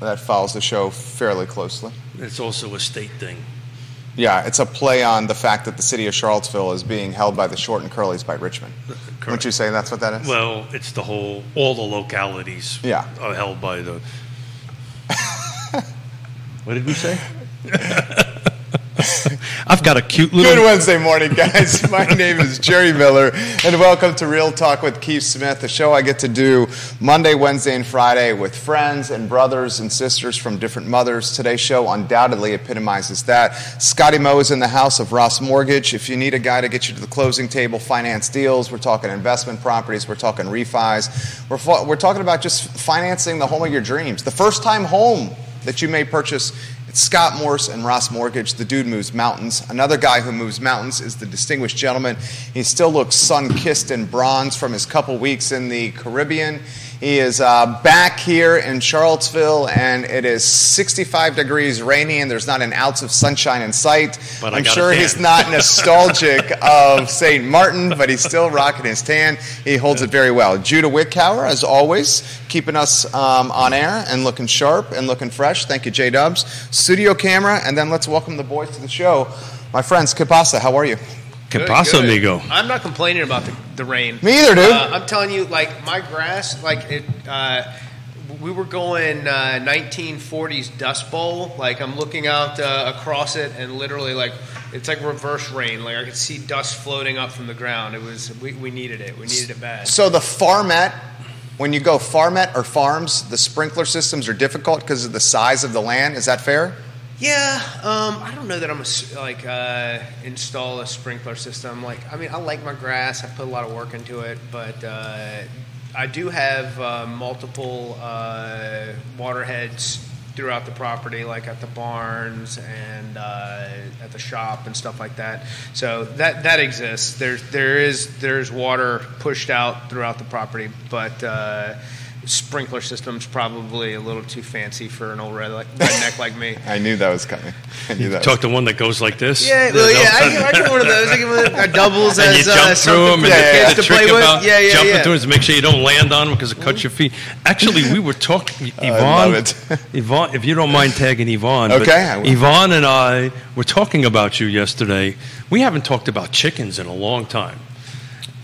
That follows the show fairly closely. It's also a state thing. Yeah, it's a play on the fact that the city of Charlottesville is being held by the Short and Curlies by Richmond. Wouldn't you say that's what that is? Well, it's the whole, all the localities Yeah. are held by the. what did we say? I've got a cute little. Good Wednesday morning, guys. My name is Jerry Miller, and welcome to Real Talk with Keith Smith, a show I get to do Monday, Wednesday, and Friday with friends and brothers and sisters from different mothers. Today's show undoubtedly epitomizes that. Scotty Moe is in the house of Ross Mortgage. If you need a guy to get you to the closing table, finance deals, we're talking investment properties, we're talking refis, we're, we're talking about just financing the home of your dreams, the first time home that you may purchase. It's Scott Morris and Ross Mortgage. The dude moves mountains. Another guy who moves mountains is the distinguished gentleman. He still looks sun kissed and bronze from his couple weeks in the Caribbean. He is uh, back here in Charlottesville, and it is 65 degrees rainy, and there's not an ounce of sunshine in sight. But I'm sure he's not nostalgic of St. Martin, but he's still rocking his tan. He holds it very well. Judah Wickhauer, as always, keeping us um, on air and looking sharp and looking fresh. Thank you, J Dubs. Studio camera, and then let's welcome the boys to the show. My friends, Kipasa, how are you? Que Good, pasa, good. amigo? I'm not complaining about the, the rain. Me either, dude. Uh, I'm telling you, like my grass, like it. Uh, we were going uh, 1940s Dust Bowl. Like I'm looking out uh, across it, and literally, like it's like reverse rain. Like I could see dust floating up from the ground. It was we, we needed it. We needed it bad. So the farmet, when you go farmet or farms, the sprinkler systems are difficult because of the size of the land. Is that fair? Yeah, um, I don't know that I'm a like uh, install a sprinkler system. Like, I mean, I like my grass. I put a lot of work into it, but uh, I do have uh, multiple uh, water heads throughout the property, like at the barns and uh, at the shop and stuff like that. So that that exists. There's there is there's water pushed out throughout the property, but. Uh, Sprinkler system's probably a little too fancy for an old red, redneck like me. I knew that was coming. I knew that. Talk to one that goes like this. Yeah, well, yeah, I get, I get one of those. I get one of those. Doubles and you as jump uh, through them, for and the Yeah, yeah, kids the to play with. about Yeah, yeah, jumping yeah. through is to make sure you don't land on them because it cuts your feet. Actually, we were talking, I Yvonne. love it. Yvonne, if you don't mind tagging Yvonne. Okay, I. Yvonne and I were talking about you yesterday. We haven't talked about chickens in a long time.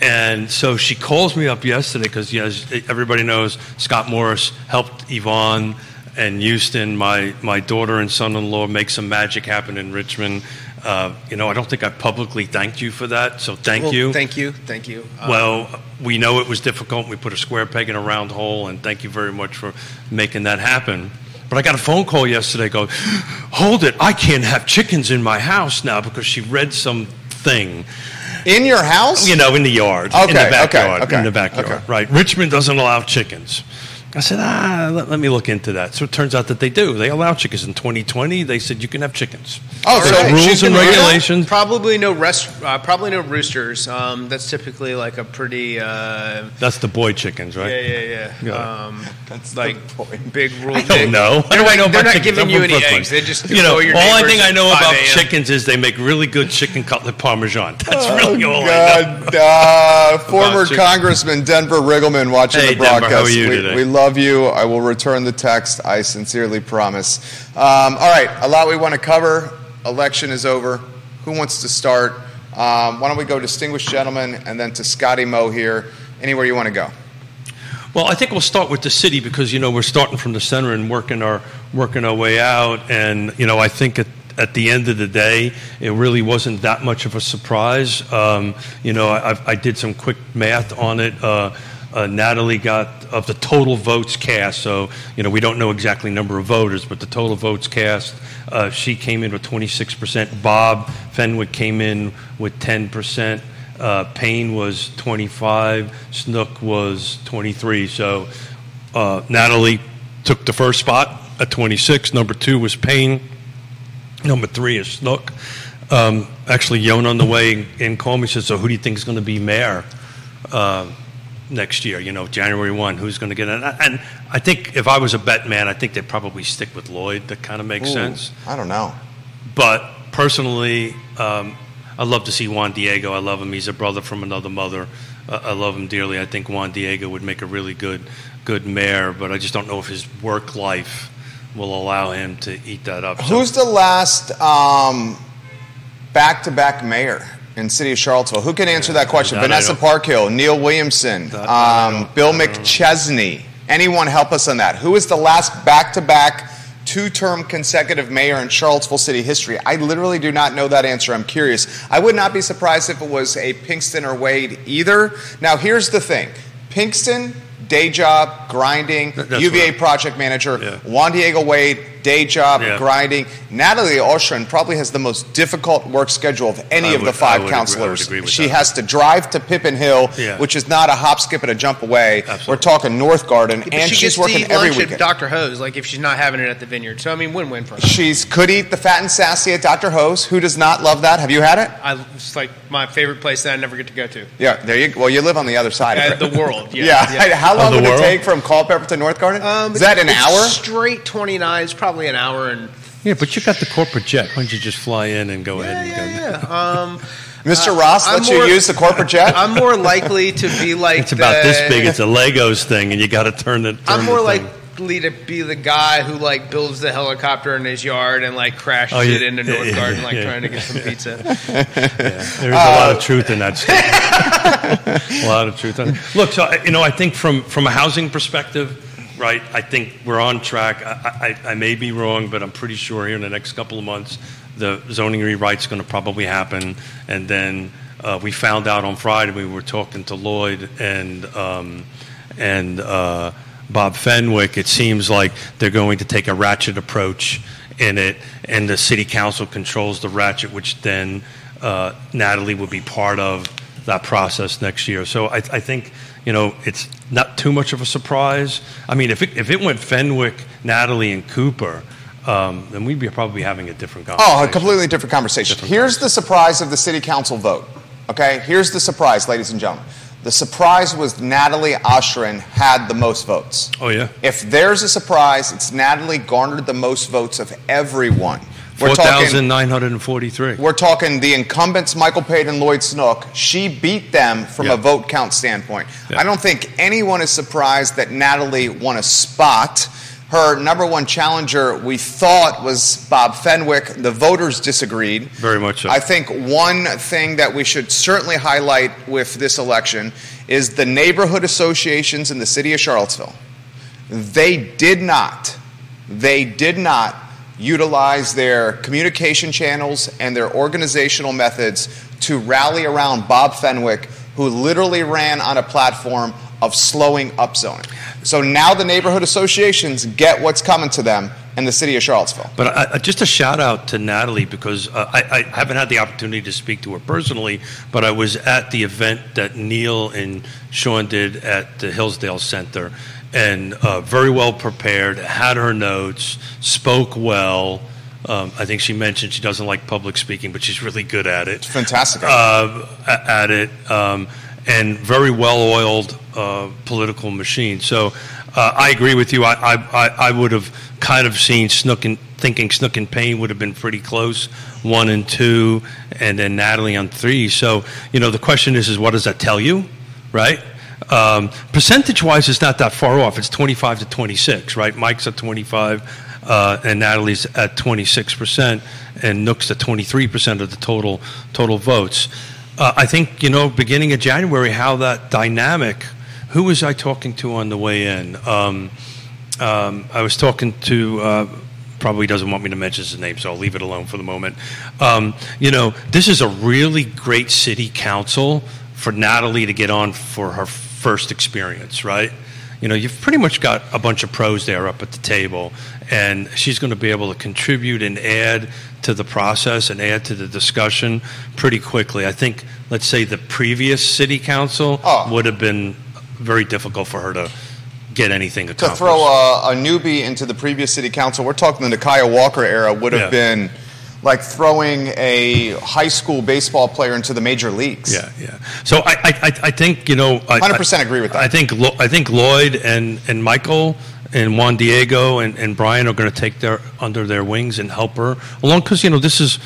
And so she calls me up yesterday because, as everybody knows, Scott Morris helped Yvonne and Houston, my, my daughter and son in law, make some magic happen in Richmond. Uh, you know, I don't think I publicly thanked you for that, so thank Well, you. Thank you. Thank you. Um, Well, we know it was difficult. We put a square peg in a round hole, and thank you very much for making that happen. But I got a phone call yesterday. Go, hold it! I can't have chickens in my house now because she read something, In your house? you know, in the yard, in Okay, the okay, backyard, okay, in the backyard. okay. Right? Richmond doesn't allow chickens. I said, ah, let, let me look into that. So it turns out that they do. They allow chickens in 2020. They said you can have chickens. Oh, so There's she's rules and gonna do that? regulations. probably no rest. Uh, probably no roosters. Um, that's typically like a pretty. Uh, That's the boy chickens, right? yeah, yeah, yeah. Yeah. Um, That's like the point. big rule. I don't know. They're, I like, know they're about not chickens. giving I'm you any Brooklyn. eggs. They just you know your all I think I know about chickens is they make really good chicken cutlet parmesan. That's Oh, really all I know. Uh, former. Congressman Denver Riggleman watching Hey, the Denver, broadcast. how are you we, today? we love you. I will return the text. I sincerely promise. Um, all right, a lot we want to cover. Election is over. Who wants to start? Um, why don't we go distinguished gentlemen and then to Scotty Moe here. Anywhere you want to go. Well, I think we'll start with the city because you know we're starting from the center and working our working our way out, and you know I think at, at the end of the day, it really wasn't that much of a surprise. Um, you know, I, I did some quick math on it. Uh, uh, Natalie got of the total votes cast, so you know we don't know exactly number of voters, but the total votes cast, uh, she came in with 26 percent. Bob Fenwick came in with 10 percent. Uh, Payne was 25, Snook was 23. So uh, Natalie took the first spot at 26. Number two was Payne. Number three is Snook. Um, actually, Yon on the way in called me said, "So who do you think is going to be mayor uh, next year? You know, January one. Who's going to get it?" And I think if I was a bet man, I think they'd probably stick with Lloyd. That kind of makes Ooh, sense. I don't know. But personally, um, I love to see Juan Diego. I love him. He's a brother from another mother. Uh, I love him dearly. I think Juan Diego would make a really good, good mayor. But I just don't know if his work life will allow him to eat that up. So- Who's the last um, back-to-back mayor in city of Charlottesville? Who can answer that question? That Vanessa Parkhill, Neil Williamson, um, Bill I don't know. McChesney. Anyone help us on that? Who is the last back-to-back two-term consecutive mayor in Charlottesville city history? I literally do not know that answer. I'm curious. I would not be surprised if it was a Pinkston or Wade either. Now, here's the thing: Pinkston. Day job, grinding, that's UVA right. project manager. Yeah. Juan Diego Wade, day job, Yeah. grinding. Natalie Oshrin probably has the most difficult work schedule of any I of the would- I five would agree- counselors. agree she that. has to drive to Pippin Hill, Yeah. which is not a hop, skip, and a jump away. Absolutely. We're talking North Garden, But and she she's working eat every lunch weekend. at Dr. Ho's, like if she's not having it at the vineyard. So I mean, win-win for her. She's could eat the fat and sassy at Dr. Ho's. Who does not love that? Have you had it? I, it's like my favorite place that I never get to go to. Yeah, there you. Well, you live on the other side Uh, of it. the world, yeah. Yeah. How long the would it take from Culpeper to North Garden? Um, is that an it's hour? Straight 29 is probably an hour and. yeah, but you got the corporate jet. Why don't you just fly in and go Yeah, ahead and yeah, go? yeah. Um, Mr. uh, Ross I'm lets more- you use the corporate jet. I'm more likely to be like. It's about the- this big. It's a Legos thing, and you got to turn it. I'm more likely to be the guy who like builds the helicopter in his yard and like crashes Oh, yeah. it into North Yeah, Garden, yeah, like yeah. trying to get some pizza. There's a lot of truth in that statement. a lot of truth. In Look, so you know, I think from from a housing perspective, right? I think we're on track. I, I, I may be wrong, but I'm pretty sure here in the next couple of months, the zoning rewrite's going to probably happen, and then. Uh, we found out on Friday we were talking to Lloyd and um, and uh, Bob Fenwick. It seems like they're going to take a ratchet approach in it, and the city council controls the ratchet, which then uh, Natalie would be part of that process next year. So I, I think you know it's not too much of a surprise. I mean, if it, if it went Fenwick, Natalie, and Cooper, um, then we'd be probably having a different conversation. Oh, a completely different conversation. Different Here's the surprise of the city council vote. Okay, here's the surprise, ladies and gentlemen. The surprise was Natalie Oshrin had the most votes. Oh yeah. If there's a surprise, it's Natalie garnered the most votes of everyone. We're talking, thousand nine hundred and forty-three. we're talking the incumbents, Michael Payne and Lloyd Snook. She beat them from Yeah. a vote count standpoint. Yeah. I don't think anyone is surprised that Natalie won a spot. Her number one challenger, we thought, was Bob Fenwick. The voters disagreed. Very much so. I think one thing that we should certainly highlight with this election is the neighborhood associations in the city of Charlottesville. They did not, they did not utilize their communication channels and their organizational methods to rally around Bob Fenwick, who literally ran on a platform of slowing up zoning. So now the neighborhood associations get what's coming to them in the city of Charlottesville. But I, just a shout out to Natalie because uh, I, I haven't had the opportunity to speak to her personally, but I was at the event that Neil and Sean did at the Hillsdale Center, and uh, very well prepared, had her notes, spoke well. Um, I think she mentioned she doesn't like public speaking, but she's really good at it. Fantastic. Uh, at it, um, and very well-oiled uh, political machine. So uh, I agree with you. I, I, I- I would have kind of seen Snook and thinking Snook and Payne would have been pretty close, one and two, and then Natalie on three. So you know the question is, is what does that tell you, right? Um, percentage-wise, it's not that far off. It's 25 to 26, right? Mike's at 25, uh, and Natalie's at 26 percent, and Nook's at 23 percent of the total total votes. Uh, I think you know, beginning of January, how that dynamic. Who was I talking to on the way in? Um, um, I was talking to. Uh, probably doesn't want me to mention his name, so I'll leave it alone for the moment. Um, you know, this is a really great city council for Natalie to get on for her first experience, right? You know, you've pretty much got a bunch of pros there up at the table, and she's going to be able to contribute and add to the process and add to the discussion pretty quickly. I think, let's say, the previous city council Oh. would have been very difficult for her to get anything accomplished. to throw a, a newbie into the previous city council, we're talking the Nikuyah Walker era, would have Yeah. been like throwing a high school baseball player into the major leagues. Yeah, yeah. So I, I, I- think you know, I, 100% agree with that. I think I think Lloyd and and Michael and Juan Diego and, and Brian are going to take their under their wings and help her along because you know this is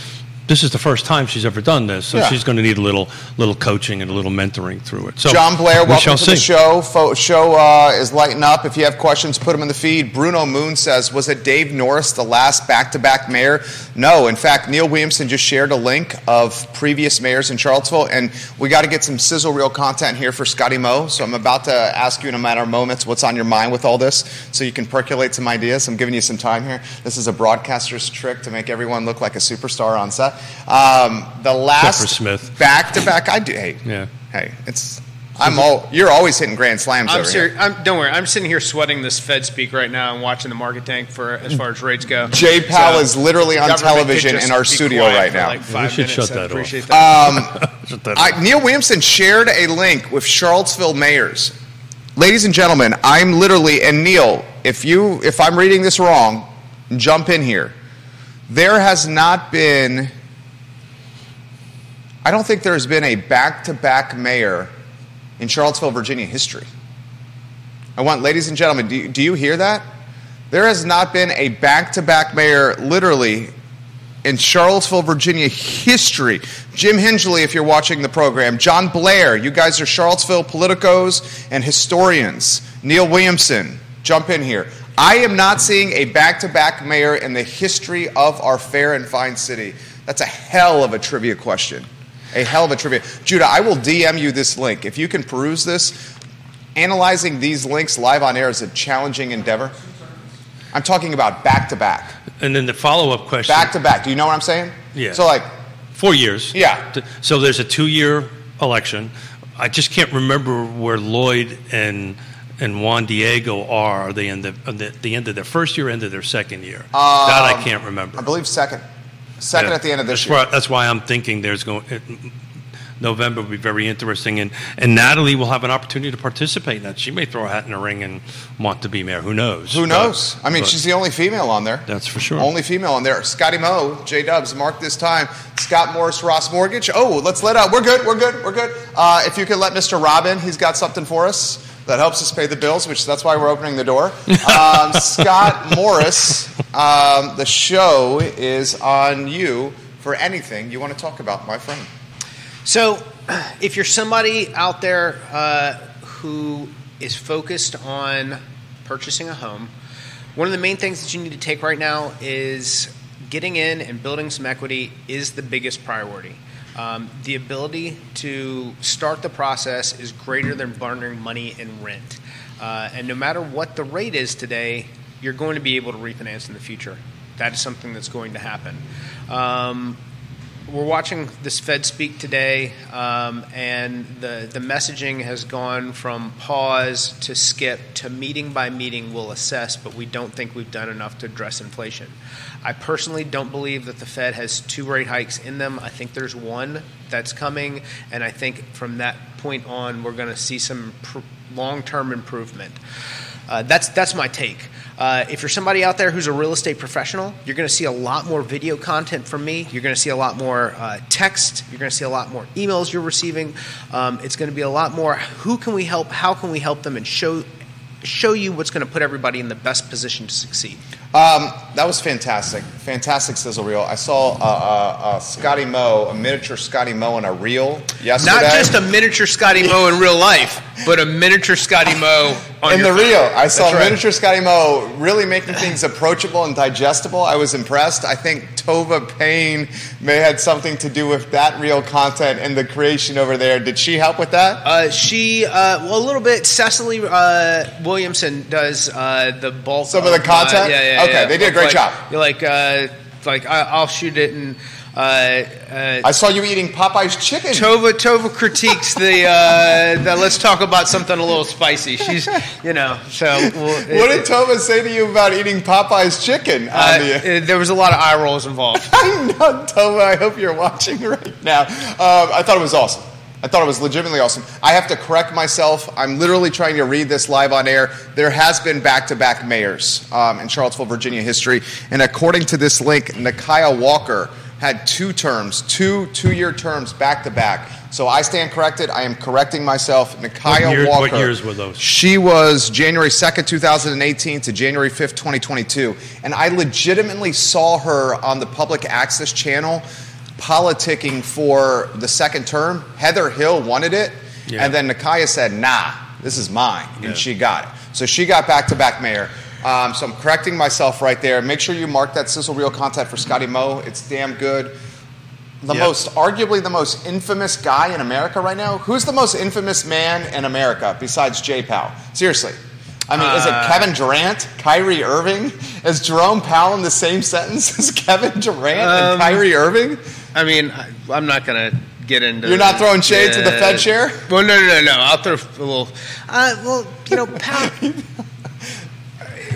this is the first time she's ever done this, so Yeah. she's going to need a little little coaching and a little mentoring through it. So John Blair, we welcome to the show. Fo- show uh, is lighting up. If you have questions, put them in the feed. Bruno Moon says, "Was it Dave Norris the last back-to-back mayor?" No. In fact, Neil Williamson just shared a link of previous mayors in Charlottesville, and we got to get some sizzle reel content here for Scotty Moe. So I'm about to ask you in a matter of moments what's on your mind with all this, so you can percolate some ideas. I'm giving you some time here. This is a broadcaster's trick to make everyone look like a superstar on set. Um, the last for Smith. back-to-back, I do. Hey, Yeah. Hey, it's I'm all you're always hitting grand slams I'm over serious. here. I'm, don't worry. I'm sitting here sweating this Fed speak right now and watching the market tank for as far as rates go. Jay Powell So, is literally on television in our studio right now. Like five should minutes. shut I'd that off. appreciate that. Shut that I, Neil Williamson shared a link with Charlottesville mayors. Ladies and gentlemen, I'm literally and Neil, if you if I'm reading this wrong, jump in here. There has not been I don't think there's been a back-to-back mayor in Charlottesville, Virginia history. I want, ladies and gentlemen, do you, do you hear that? There has not been a back to back mayor, literally, in Charlottesville, Virginia history. Jim Hingeley, if you're watching the program, John Blair, you guys are Charlottesville politicos and historians. Neil Williamson, jump in here. I am not seeing a back to back mayor in the history of our fair and fine city. That's a hell of a trivia question. A hell of a trivia. Judah, I will DM you this link. If you can peruse this, analyzing these links live on air is a challenging endeavor. I'm talking about back to back. And then the follow up question. Back to back. Do you know what I'm saying? Yeah. So, like, Four years. Yeah. So there's a two year election. I just can't remember where Lloyd and and Juan Diego are. Are they in the, the, the end of their first year, end of their second year? that I um, can't remember. I believe second. Second Yeah. at the end of this that's year. Why, that's why I'm thinking there's going. It, November will be very interesting, and, and Natalie will have an opportunity to participate in that. She may throw a hat in the ring and want to be mayor. Who knows? Who But- knows? I mean, but she's the only female on there. that's for sure. Only female on there. Scotty Moe, J Dubs, mark this time. Scott Morris, Ross Mortgage. Oh, let's let out. We're good. We're good. We're good. Uh, if you could let Mr. Robin, he's got something for us that helps us pay the bills, which that's why we're opening the door. Um, Scott Morris, um, the show is on you for anything you want to talk about, my friend. So, if you're somebody out there uh, who is focused on purchasing a home, one of the main things that you need to take right now is getting in and building some equity is the biggest priority. Um, the ability to start the process is greater than burning money in rent. Uh, and no matter what the rate is today, you're going to be able to refinance in the future. That is something that's going to happen. Um, we're watching this Fed speak today, um, and the, the messaging has gone from pause to skip to meeting by meeting we'll assess, but we don't think we've done enough to address inflation. I personally don't believe that the Fed has two rate hikes in them. I think there's one that's coming, and I think from that point on, we're going to see some pr- long term improvement. Uh, that's that's my take. Uh, if you're somebody out there who's a real estate professional, you're going to see a lot more video content from me. You're going to see a lot more uh, text. You're going to see a lot more emails you're receiving. Um, it's going to be a lot more. Who can we help? How can we help them? And show show you what's going to put everybody in the best position to succeed. Um, that was fantastic. Fantastic sizzle reel. I saw uh, uh, uh, Scotty Moe, a miniature Scotty Moe in a reel yesterday. Not just a miniature Scotty Moe in real life, but a miniature Scotty Moe in the reel. I saw right. miniature Scotty Moe really making things approachable and digestible. I was impressed. I think Tova Payne may had something to do with that real content and the creation over there. Did she help with that? Uh, she, uh, well, a little bit. Cecily uh, Williamson does uh, the bulk. Some of the uh, content? yeah, yeah, Okay, yeah. they did a great like, job. You're like, uh, like I, I'll shoot it, and I saw you eating Popeye's chicken. Tova Tova critiques the, uh, the. Let's talk about something a little spicy. She's, you know, so. Well, what did Tova say to you about eating Popeye's chicken? uh, the- uh, there was a lot of eye rolls involved. I know, Tova. I hope you're watching right now. Um, I thought it was awesome. I thought it was legitimately awesome. I have to correct myself. I'm literally trying to read this live on air. There has been back-to-back mayors um, in Charlottesville, Virginia history, and according to this link, Nikuyah Walker had two terms, two two-year terms back-to-back. So I stand corrected. I am correcting myself. Nikuyah year- Walker. what years were those? She was January 2nd, 2018 to January 5th, 2022. And I legitimately saw her on the public access channel politicking for the second term. Heather Hill wanted it, Yeah. and then Nikuyah said, "Nah, this is mine," Yeah. and she got it. So she got back to back mayor. Um, so I'm correcting myself right there. Make sure you mark that sizzle reel content for Scotty Moe. It's damn good. The Yep. most, arguably the most infamous guy in America right now. Who's the most infamous man in America besides Jay Powell? Seriously. I mean, is it Uh, Kevin Durant, Kyrie Irving? Is Jerome Powell in the same sentence as Kevin Durant and Um, Kyrie Irving? I mean, I, I'm not going to get into. You're not throwing shade to the Fed chair? Well, no, no, no, no. I'll throw a little. Uh, well, you know, Powell.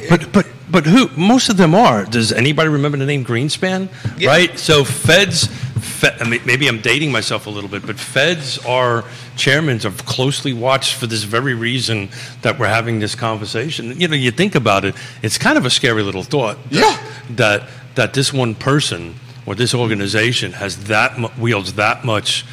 But but but who? Most of them are. Does anybody remember the name Greenspan? Yeah. Right. So Feds. Fe, I mean, maybe I'm dating myself a little bit, but Feds are chairmen are closely watched for this very reason that we're having this conversation. You know, you think about it, it's kind of a scary little thought. That, Yeah. That that this one person or this organization has that mu- wields that much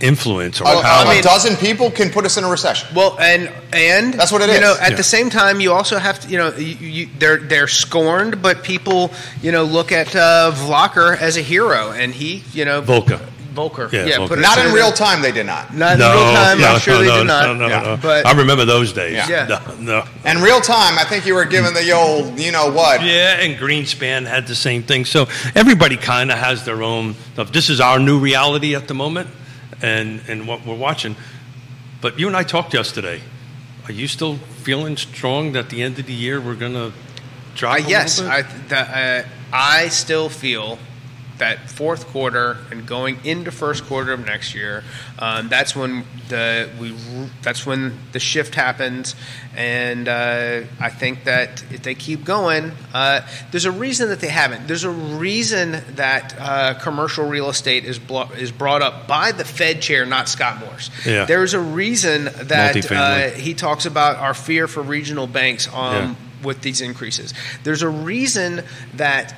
influence or A, power. a mean- dozen people can put us in a recession. Well, and and That's what it you is. know, at Yeah. the same time, you also have to, you know, you, you, they're they're scorned, but people, you know, look at uh, Volcker as a hero, and he, you know, Volcker. Volcker, Yeah, yeah, Volcker. Not in real time, they did not. not in no, real time. no, I'm sure no, they no, did not. No, no, Yeah. no. But- I remember those days. Yeah. Yeah. No, no. In real time, I think you were given the old, you know what? Yeah, and Greenspan had the same thing. So everybody kind of has their own stuff. This is our new reality at the moment, and and what we're watching. But you and I talked yesterday. Are you still feeling strong that at the end of the year we're gonna drop? Uh, yes, I, that, uh, I still feel that fourth quarter and going into first quarter of next year, um, that's when the we that's when the shift happens, and uh, I think that if they keep going, uh, there's a reason that they haven't. There's a reason that uh, commercial real estate is blo- is brought up by the Fed chair, not Scott Morris. Yeah. There's a reason that uh, he talks about our fear for regional banks. Um, Yeah. with these increases. There's a reason that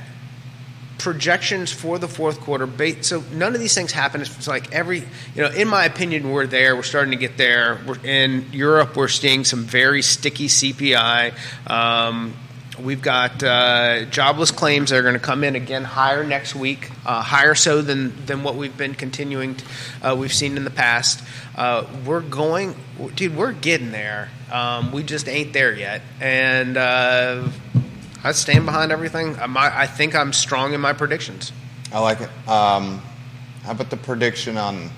projections for the fourth quarter so none of these things happen. It's like every you know in my opinion we're there we're starting to get there. We're in europe we're seeing some very sticky cpi um, we've got uh, jobless claims that are going to come in again higher next week uh, higher so than than what we've been continuing to, uh, we've seen in the past. Uh, we're going dude we're getting there. Um, we just ain't there yet. And uh, I stand behind everything. I'm, I I think I'm strong in my predictions. I like it. Um, how about the prediction on?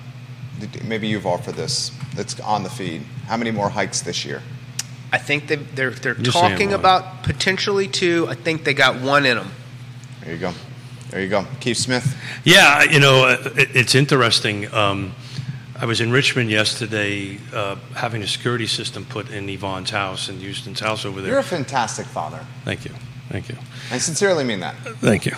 Maybe you've offered this. It's on the feed. How many more hikes this year? I think they, they're they're You're talking about potentially two. I think they got one in them. There you go. There you go. Keith Smith. Yeah, you know, uh, it, it's interesting. Um, I was in Richmond yesterday, uh, having a security system put in Yvonne's house and Houston's house over there. You're a fantastic father. Thank you, thank you, I sincerely mean that. thank you.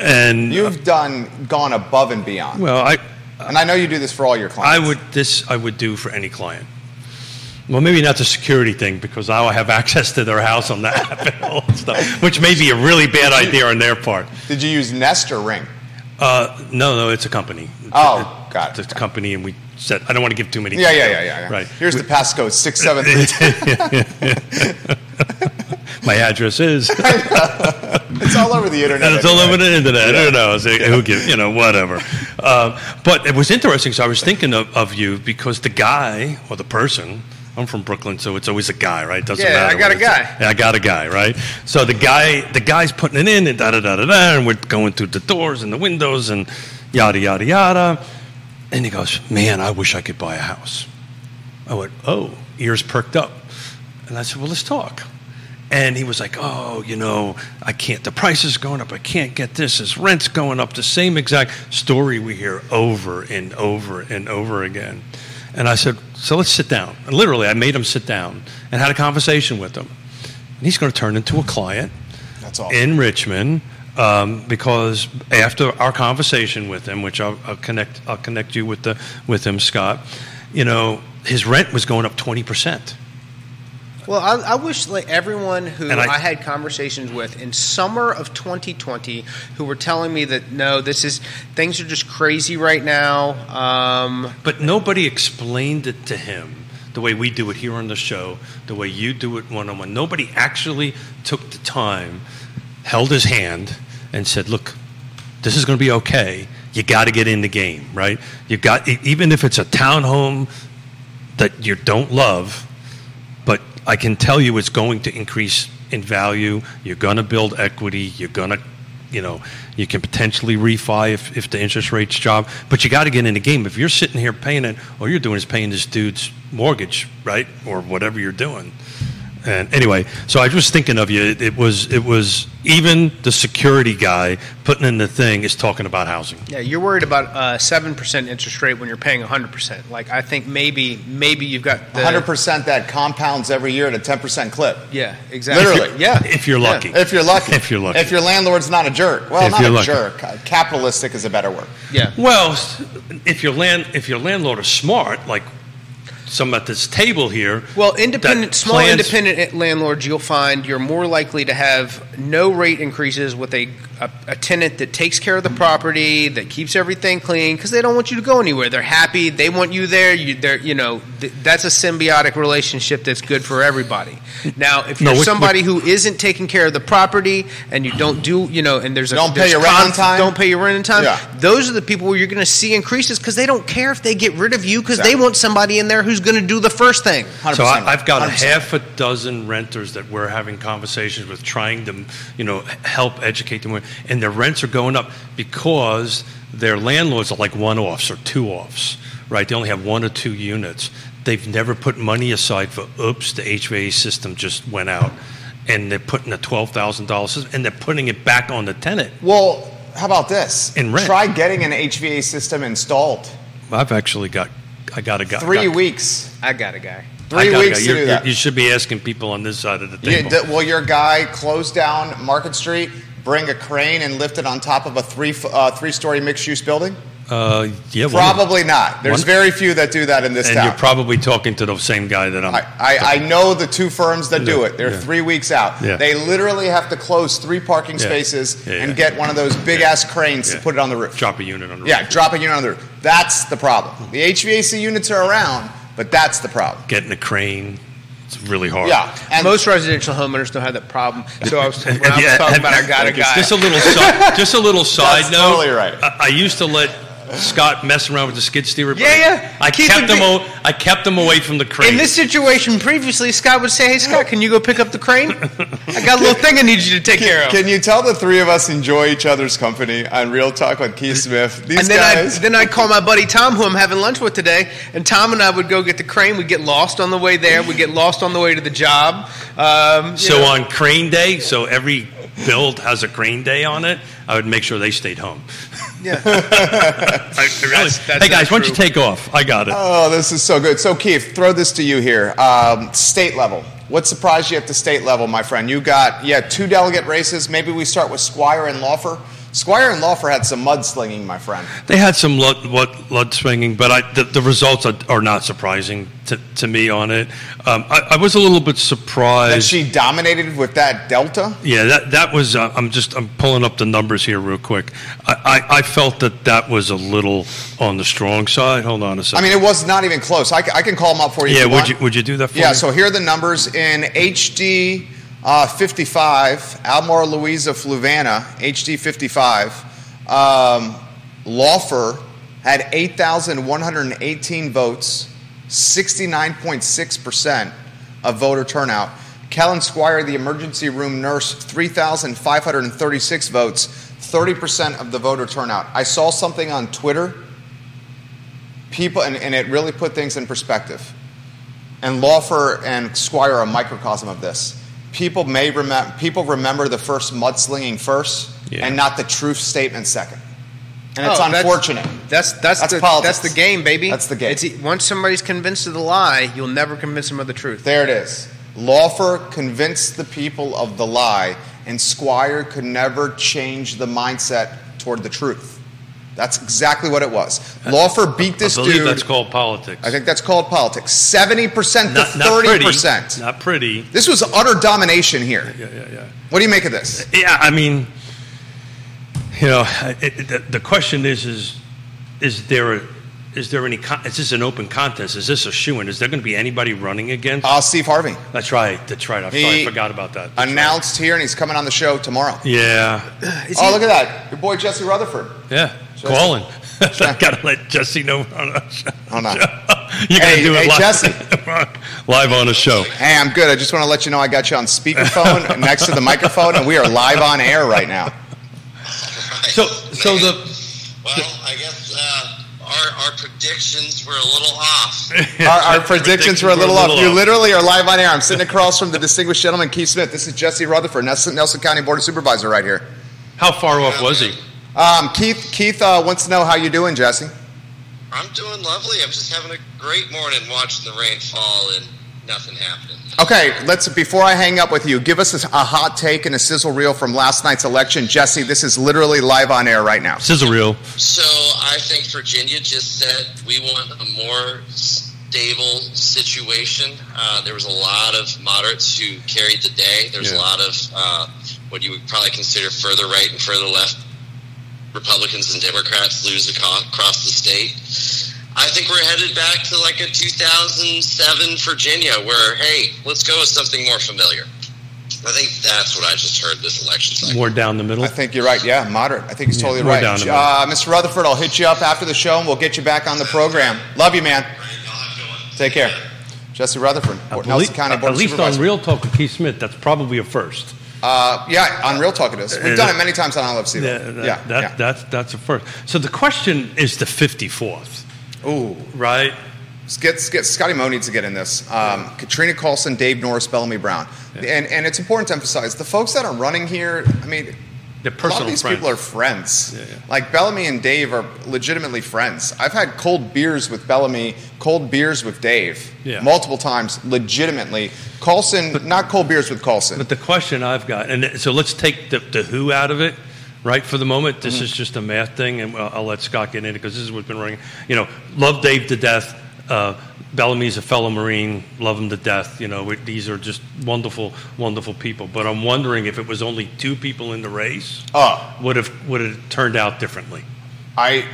And You've done gone above and beyond. well, I And I know you do this for all your clients. I would this I would do for any client. Well, maybe not the security thing because now I have access to their house on the app and all that stuff, which may be a really bad idea on their part. Did you use Nest or Ring? Uh, no, no, it's a company. Oh, got it. It's a company, and we said I don't want to give too many. Yeah, yeah, yeah, yeah. yeah. Right. Here's the passcode six seven three. My address is. It's all over the internet. And it's all over the internet. Yeah. Who knows? Who gives, you know, whatever. Uh, but it was interesting. So I was thinking of, of you because the guy or the person. I'm from Brooklyn, so it's always a guy, right? Doesn't Yeah, matter. I got a guy. Yeah, I got a guy, right? So the guy, the guy's putting it in, and da da da da da, and we're going through the doors and the windows and yada yada yada. And he goes, "Man, I wish I could buy a house." I went, "Oh," ears perked up, and I said, "Well, let's talk." And he was like, "Oh, you know, I can't. The price is going up. I can't get this. His rent's going up. The same exact story we hear over and over and over again." And I said, "So let's sit down." And literally, I made him sit down and had a conversation with him. And he's going to turn into a client That's all. in Richmond um, because after our conversation with him, which I'll, I'll connect, I'll connect you with the with him, Scott. You know, his rent was going up twenty percent. Well, I, I wish like everyone who I, I- had conversations with in summer of 2020 who were telling me that no, this is things are just crazy right now. Um, But nobody explained it to him the way we do it here on the show, the way you do it one on one. Nobody actually took the time, held his hand, and said, Look, this is going to be okay. you got to get in the game, right? You got even if it's a townhome that you don't love, I can tell you it's going to increase in value. You're going to build equity. You're going to, you know, you can potentially refi if, if the interest rates drop. But you got to get in the game. If you're sitting here paying it, all you're doing is paying this dude's mortgage, right, or whatever you're doing. And anyway, so I was thinking of you. It, it was it was even the security guy putting in the thing is talking about housing. Yeah, you're worried about a seven percent interest rate when you're paying hundred percent. Like I think maybe maybe you've got the 100% that compounds every year at a 10% clip. Yeah, exactly. Literally. Yeah, If you're Yeah. lucky. If you're lucky. If you're lucky. If your landlord's not a jerk. Well, If not you're a lucky. jerk. Uh, Capitalistic is a better word. Yeah. Well, if your land if your landlord is smart, like some at this table here. Well, independent, small plans- independent landlords, you'll find you're more likely to have no rate increases with a, a, a tenant that takes care of the property, that keeps everything clean, because they don't want you to go anywhere. They're happy, they want you there. You, they're, you know, th- that's a symbiotic relationship that's good for everybody. Now, if No, you're what- somebody who isn't taking care of the property and you don't do, you know, and there's a Don't pay your rent on time? don't pay your rent on time. Yeah. Those are the people where you're going to see increases because they don't care if they get rid of you because they want somebody in there who's going to do the first thing. 100%. So I, I've got a 100%. half a dozen renters that we're having conversations with, trying to, you know, help educate them, and their rents are going up because their landlords are like one-offs or two-offs, right? They only have one or two units. They've never put money aside for, oops, the HVAC system just went out, and they're putting a twelve thousand dollars, and they're putting it back on the tenant. Well, how about this? In rent. Try getting an HVAC system installed. I've actually got, I got a guy. Three got, weeks. I got a guy. Three I got a weeks to You're- do that. You should be asking people on this side of the You- table. th- will your guy close down Market Street, bring a crane, and lift it on top of a three uh, three story mixed use building? uh, yeah, one- Probably not. There's One- very few that do that in this and town. you're probably talking to the same guy that I'm. I, I, I know the two firms that do it. They're yeah. three weeks out. Yeah. They literally have to close three parking Yeah. spaces Yeah, and yeah. get one of those big ass cranes Yeah. to put it on the roof. drop a unit on the roof. Yeah, drop a unit on the roof. That's the problem. The HVAC units are around, but that's the problem. Getting a crane, it's really hard. Yeah, and Most residential homeowners don't have that problem. So I was, when I was you- talking about I got a guy. Just a little, si- just a little side That's note. totally right. I, I used to let Scott messing around with the skid steer. Yeah, I- yeah. I Keep kept them. him. big. O- I kept him away from the crane. In this situation previously, Scott would say, "Hey, Scott, can you go pick up the crane? I got a little thing I need you to take care of." Can you tell the three of us enjoy each other's company on Real Talk with Keith Smith? These and then I guys. then I'd call my buddy Tom, who I'm having lunch with today, and Tom and I would go get the crane. We'd get lost on the way there. We'd get lost on the way to the job. Um, so know. on crane day, so every build has a crane day on it. I would make sure they stayed home. yeah. I, really- that's hey guys, why don't you take off? I got it. Oh, this is so good. So, Keith, throw this to you here. Um, state level. What surprised you at the state level, my friend? You got yeah two delegate races. Maybe we start with Squire and Laufer. Squire and Laufer had some mudslinging, my friend. They had some blood, what, blood swinging, but I, the, the results are, are not surprising to, to me on it. Um, I, I was a little bit surprised. That she dominated with that delta. yeah, that, that was. Uh, I'm just. I'm pulling up the numbers here real quick. I, I, I felt that that was a little on the strong side. Hold on a second. I mean, it was not even close. I, I can call them up for you. yeah, would want. you would you do that for Yeah, me? so here are the numbers in HD uh, 55, Albemarle Louisa Fluvanna, HD 55. Um, Laufer had 8,118 votes, 69.6% of voter turnout. Kellen Squire, the emergency room nurse, 3,536 votes, 30% of the voter turnout. I saw something on Twitter, people, and, and it really put things in perspective and Laufer and Squire are a microcosm of this. People may remember people remember the first mudslinging first, Yeah. and not the truth statement second. And it's Oh, that's- unfortunate. That's that's, That's the politics. that's the game, baby. That's the game. It's, e, once somebody's convinced of the lie, you'll never convince them of the truth. There it is. Laufer convinced the people of the lie, and Squire could never change the mindset toward the truth. That's exactly what it was. Laufer beat this I believe dude. that's called politics. I think that's called politics. Seventy percent to not, not thirty percent. Not pretty. This was utter domination here. Yeah, yeah, yeah. What do you make of this? Yeah, I mean, you know, it, it, the, the question is, is, is there a, is there any? Con- is this an open contest? Is this a shoe in? Is there going to be anybody running against? Uh, Steve Harvey that's right. That's right. I'm He I forgot about that. That's announced here, and he's coming on the show tomorrow. right. Yeah. Oh, look at that. Your boy Jesse Rutherford. Yeah. Calling. I gotta let Jesse know. On a show. Hold on. You gotta Hey, do it hey, live. Jesse. live on a show. Hey, I'm good. I just want to let you know I got you on speakerphone next to the microphone, and we are live on air right now. So, so the Well, I guess uh, our, our predictions were a little off. Our, our predictions were a little off. You literally are live on air. I'm sitting across from the distinguished gentleman, Keith Smith. This is Jesse Rutherford, Nelson, Nelson County Board of Supervisor, right here. How far off was he? Um, Keith, Keith uh, wants to know how you're doing, Jesse. I'm doing lovely. I'm just having a great morning watching the rain fall and nothing happening. Okay, let's. Before I hang up with you, give us a, a hot take and a sizzle reel from last night's election, Jesse. This is literally live on air right now. Sizzle reel. So I think Virginia just said we want a more stable situation. Uh, there was a lot of moderates who carried the day. There's Yeah. a lot of uh, what you would probably consider further right and further left Republicans and Democrats lose across the state. I think we're headed back to like a 2007 Virginia where, hey, let's go with something more familiar. I think that's what I just heard this election cycle. More down the middle. I think you're right. Yeah, moderate. I think he's Yeah, totally more right. down the middle. Uh, Mr. Rutherford, I'll hit you up after the show and we'll get you back on the program. Love you, man. Take care. Jesse Rutherford, At Nelson least- County Board at least on Real Talk with Keith Smith, that's probably a first. Uh, yeah, on Real Talk it is. We've done it many times on I Love Yeah, that, Yeah, that, yeah. That's, that's a first. So the question is the 54th, Ooh, right? get, get Scotty Moe needs to get in this. Um, Katrina Callsen, Dave Norris, Bellamy Brown, and and it's important to emphasize the folks that are running here. I mean, They're a lot of these friends. people are friends. Yeah, yeah. Like Bellamy and Dave are legitimately friends. I've had cold beers with Bellamy, cold beers with Dave, Yeah. multiple times, legitimately. Callsen, not cold beers with Callsen. But the question I've got, and so let's take the, the who out of it, right? For the moment, this Mm-hmm. is just a math thing, and I'll, I'll let Scott get into it because this is what's been running. You know, love Dave to death. Uh, Bellamy's a fellow Marine, love him to death. You know, we- these are just wonderful, wonderful people. But I'm wondering if it was only two people in the race, oh, would have would have turned out differently. I,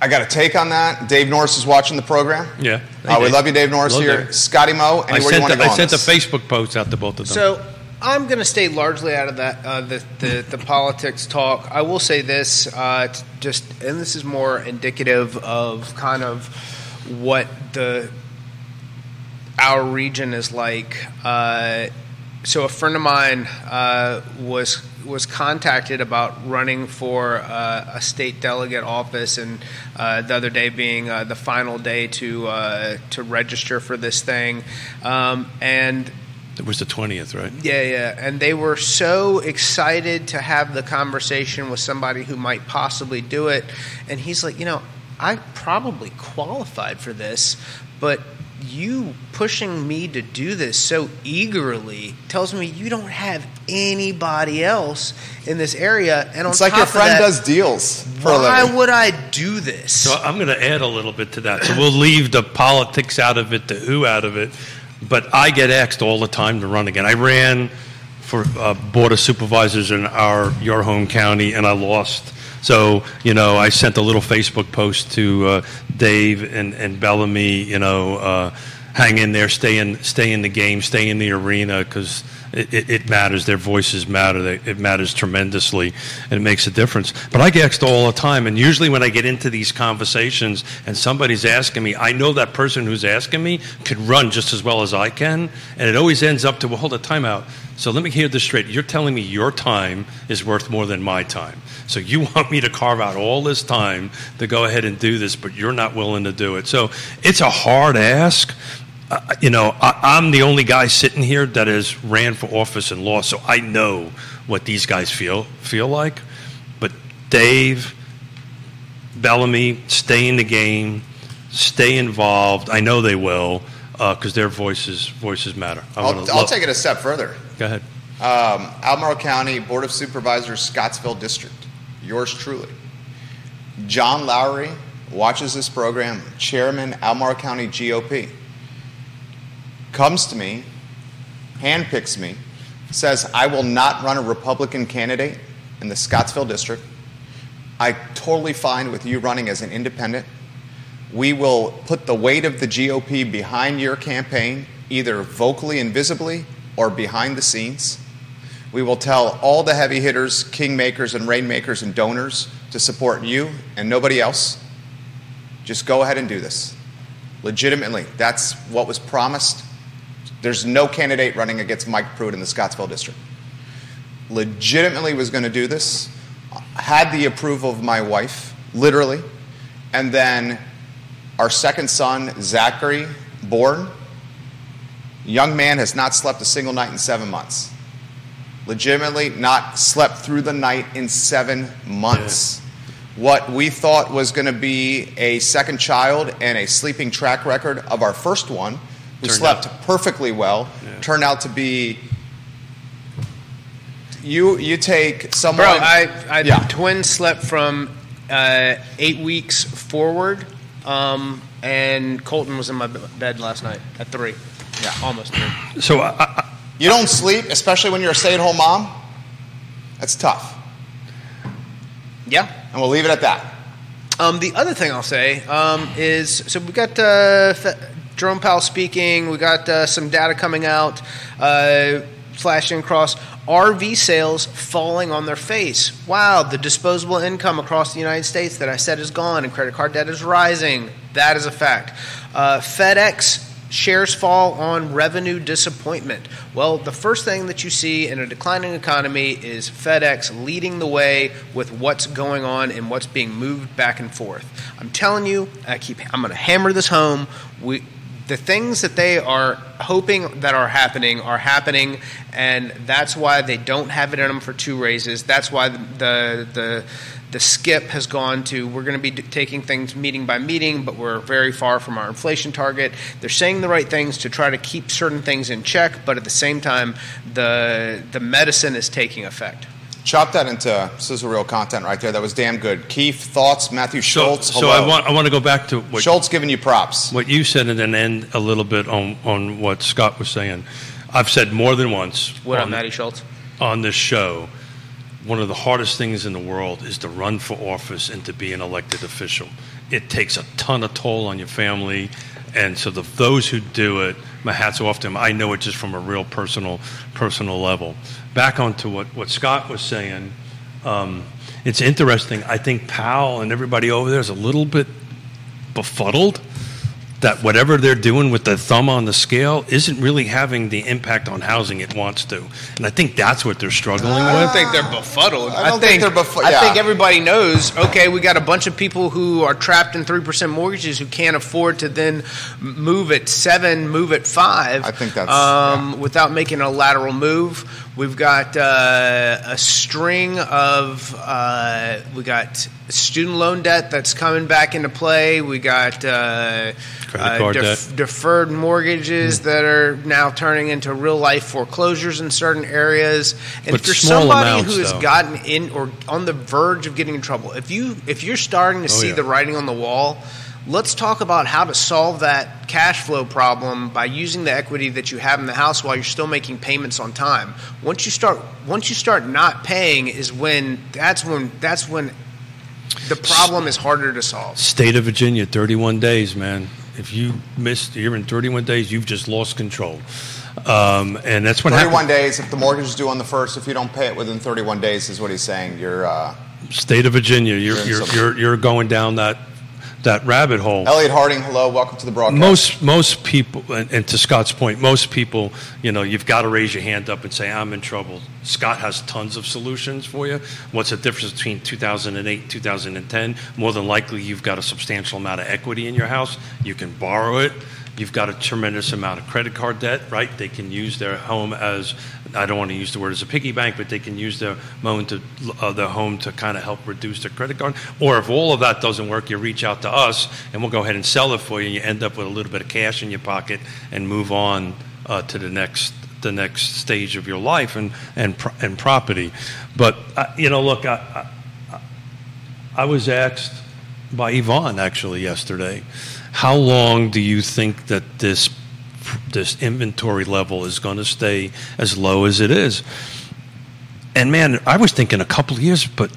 I got a take on that. Dave Norris is watching the program. Yeah, Uh, we love you, Dave Norris Love here. Dave. Scotty Moe, I anywhere you sent, want to the, go I on sent the this. Facebook post out to both of them. So I'm going to stay largely out of that uh, the, the the politics talk. I will say this, uh, just and this is more indicative of kind of what the our region is like. Uh, so a friend of mine uh, was was contacted about running for uh, a state delegate office, and uh, the other day being uh, the final day to uh, to register for this thing, um, and it was the twentieth, right? yeah, yeah. And they were so excited to have the conversation with somebody who might possibly do it. And he's like, you know, I probably qualified for this, but you pushing me to do this so eagerly tells me you don't have anybody else in this area. And on It's like top your friend that, does deals for why living. would I do this? So I'm going to add a little bit to that. So we'll leave the politics out of it, the who out of it. But I get asked all the time to run again. I ran for uh, board of supervisors in our your home county, and I lost. So you know, I sent a little Facebook post to uh, Dave and, and Bellamy. You know, uh, hang in there, stay in stay in the game, stay in the arena because. It, it, matters. Their voices matter. It matters tremendously, and it makes a difference. But I get asked all the time, and usually when I get into these conversations and somebody's asking me, I know that person who's asking me could run just as well as I can, and it always ends up to, well, hold a timeout. So let me hear this straight. You're telling me your time is worth more than my time. So you want me to carve out all this time to go ahead and do this, but you're not willing to do it. So it's a hard ask uh, you know, I, I'm the only guy sitting here that has ran for office and lost, so I know what these guys feel feel like. But Dave, Bellamy, stay in the game, stay involved. I know they will because their voices voices matter. I I'll, wanna I'll lo- take it a step further. Go ahead. Um, Albemarle County Board of Supervisors, Scottsville District. Yours truly. John Lowry watches this program, Chairman, Albemarle County GOP. Comes to me, handpicks me, says, I will not run a Republican candidate in the Scottsville District. I totally fine with you running as an independent. We will put the weight of the GOP behind your campaign, either vocally and visibly or behind the scenes. We will tell all the heavy hitters, kingmakers, and rainmakers and donors to support you and nobody else. Just go ahead and do this. Legitimately, that's what was promised. There's no candidate running against Mike Pruitt in the Scottsville district. Legitimately was going to do this, had the approval of my wife, literally, and then our second son, Zachary, born. Young man has not slept a single night in seven months legitimately not slept through the night in seven months. What we thought was going to be a second child and a sleeping track record of our first one, who turned slept out. perfectly well, yeah. turned out to be. You you take someone. Bro, I, I yeah. twins slept from uh, eight weeks forward, um, and Colton was in my bed last night at three. Yeah, almost three. So I, you don't sleep, especially when you're a stay at home mom? That's tough. Yeah. And we'll leave it at that. Um, the other thing I'll say um, is so we got uh, Jerome Powell speaking, we got uh, some data coming out, uh, flashing across. RV sales falling on their face. Wow, the disposable income across the United States that I said is gone and credit card debt is rising. That is a fact. Uh, FedEx shares fall on revenue disappointment. Well, the first thing that you see in a declining economy is FedEx leading the way with what's going on and what's being moved back and forth. I'm telling you, I keep I'm going to hammer this home. We the things that they are hoping that are happening are happening, and that's why they don't have it in them for two raises. That's why the the, the skip has gone to we're going to be taking things meeting by meeting, but we're very far from our inflation target. They're saying the right things to try to keep certain things in check, but at the same time, the the medicine is taking effect. Chop that into sizzle-real content right there. That was damn good. Keith, thoughts? Matthew Schultz. So, so I want I want to go back to what Schultz giving you props. What you said and then end a little bit on on what Scott was saying. I've said more than once. What on, Matty Schultz? On this show one of the hardest things in the world is to run for office and to be an elected official. It takes a ton of toll on your family, and so the, those who do it, my hats off to them. I know it just from a real personal personal level. Back onto what, what Scott was saying, um, it's interesting. I think Powell and everybody over there is a little bit befuddled that whatever they're doing with the thumb on the scale isn't really having the impact on housing it wants to. And I think that's what they're struggling with. I don't think they're befuddled. I, don't think, think, they're befuddled. Yeah. I think everybody knows, okay, we got a bunch of people who are trapped in 3% mortgages who can't afford to then move at 7, move at 5. I think that's um, yeah. without making a lateral move. We've got uh, a string of uh, we got student loan debt that's coming back into play. We got uh, uh def- deferred mortgages mm. that are now turning into real life foreclosures in certain areas. And but if you're somebody amounts, who has though. gotten in or on the verge of getting in trouble, if you if you're starting to oh, see yeah. the writing on the wall let's talk about how to solve that cash flow problem by using the equity that you have in the house while you're still making payments on time. Once you start once you start not paying is when that's when that's when the problem is harder to solve. State of Virginia, 31 days, man. If you missed, you're in 31 days, you've just lost control. Um, and that's what 31 happened. days. If the mortgage is due on the first, if you don't pay it within 31 days, is what he's saying. You're uh, state of Virginia. You're you're, you're, you're, you're going down that that rabbit hole. Elliot Harding, hello, welcome to the broadcast. Most most people, and, and, to Scott's point, most people, you know, you've got to raise your hand up and say, "I'm in trouble." Scott has tons of solutions for you. What's the difference between 2008 and 2010? More than likely, you've got a substantial amount of equity in your house. You can borrow it. You've got a tremendous amount of credit card debt, right? They can use their home as I don't want to use the word as a piggy bank, but they can use their to uh, their home to kind of help reduce their credit card. Or if all of that doesn't work, you reach out to us and we'll go ahead and sell it for you. And you end up with a little bit of cash in your pocket and move on uh, to the next the next stage of your life and and and property. But uh, you know, look, I, I, I was asked by Yvonne actually yesterday how long do you think that this this inventory level is going to stay as low as it is? And man, I was thinking a couple of years, but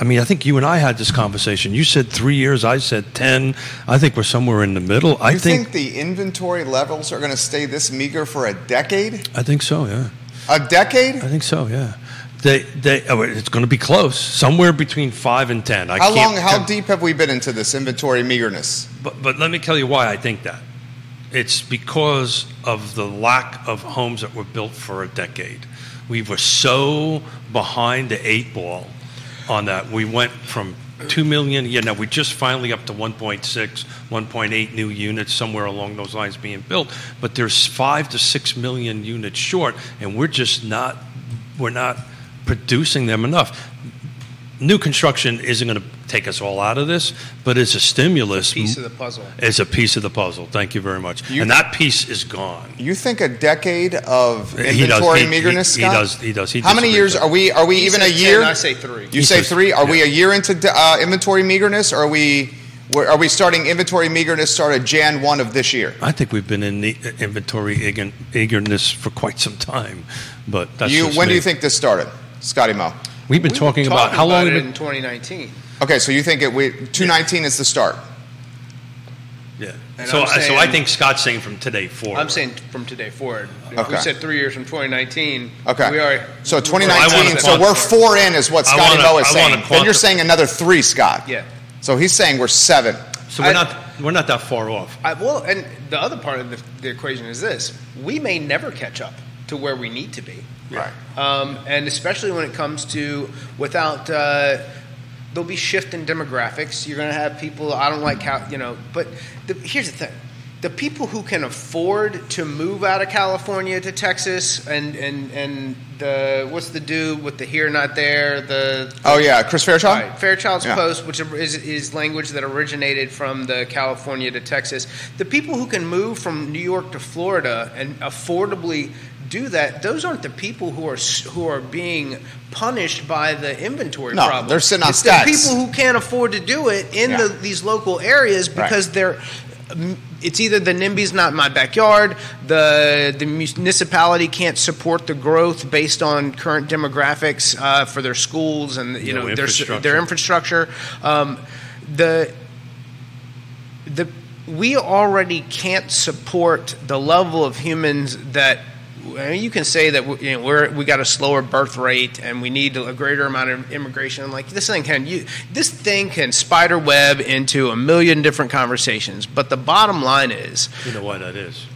I mean, I think you and I had this conversation. You said three years. I said ten. I think we're somewhere in the middle. I think, think, the inventory levels are going to stay this meager for a decade? I think so. Yeah. A decade? I think so. Yeah. They, they, oh, it's going to be close, somewhere between five and ten. I how long? How deep have we been into this inventory meagerness? But, but let me tell you why I think that. It's because of the lack of homes that were built for a decade. We were so behind the eight ball on that. We went from 2 million, yeah, now we're just finally up to 1.6, 1.8 new units, somewhere along those lines being built. But there's 5 to 6 million units short, and we're just not, we're not producing them enough. New construction isn't going to take us all out of this, but it's a stimulus. Piece of the puzzle. It's a piece of the puzzle. Thank you very much. You- and that piece is gone. You think a decade of He does- inventory he- he- meagerness? he Scott? does- he does. He How many years with are we? Are we He even a said 10, year? I say three. You He say says- three? Are we a year into uh, inventory meagerness? Or are we? we're- we starting inventory meagerness started Jan one of this year? I think we've been in the inventory eager- eagerness for quite some time, but that's You, just when do you think this started, Scotty Mo? we've been We were talking about how long? it have in 2019. Okay, so you think it we, 219 is the start? yeah. And So, I'm uh, so I think Scott's saying from today forward. I'm saying from today forward. Okay. we said three years from 2019. Okay. We are. so 2019. wanna So we're four in, is what Scotty wanna- Mo is I saying. wanna Then you're saying another three, Scott. Yeah. So he's saying we're seven. so we're I- not we're not that far off. I, well, and the other part of the, the equation is this: we may never catch up to where we need to be. Right. Um, and especially when it comes to without uh, there'll be shift in demographics. You're going to have people I don't like how you know. But the, here's the thing: the people who can afford to move out of California to Texas and and and the what's the dude with the here not there the Oh yeah, Chris Fairchild. Right. Fairchild's Yeah. Post, which is, is language that originated from the California to Texas. The people who can move from New York to Florida and affordably do that, those aren't the people who are who are being punished by the inventory No, problem. they're sitting on it's stats. the people who can't afford to do it in Yeah. the, these local areas Right. because they're. um, It's either the NIMBY's not in my backyard, the the municipality can't support the growth based on current demographics uh, for their schools and you No know their infrastructure. their infrastructure. Um, the the we already can't support the level of humans that well, you can say that you know, we're we got a slower birth rate and we need a greater amount of immigration. Like this thing can you this thing can spider web into a million different conversations. But the bottom line is You know why that is?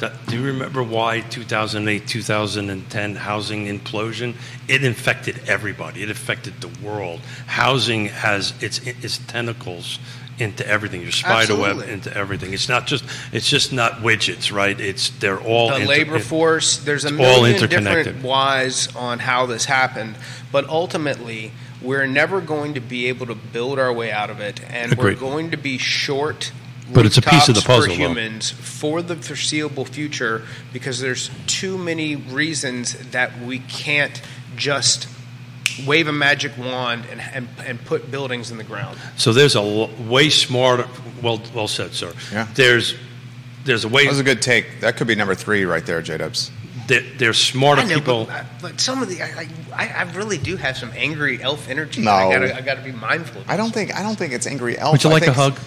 That, do you remember why 2008, 2010 housing implosion? It infected everybody. It affected the world. Housing has its its tentacles into everything. Your spider web Absolutely. into everything. It's not just it's just not widgets, right? It's they're all the inter- labor force. There's a all million interconnected. different whys on how this happened, but ultimately, we're never going to be able to build our way out of it, and Agreed. we're going to be short. But it's a piece of the rooftops puzzle, for humans for the foreseeable future because there's too many reasons that we can't just wave a magic wand and, and, and put buildings in the ground. So there's a l- way smarter. Well, well said, sir. Yeah. There's there's a way. That was a good take. That could be number three right there, J Dubs. there, there's smarter I know, people. but, uh, but some of the I, I, I really do have some angry elf energy. No. I gotta, I gotta be mindful. Of I don't think I don't think it's angry elf. Would you I like a hug?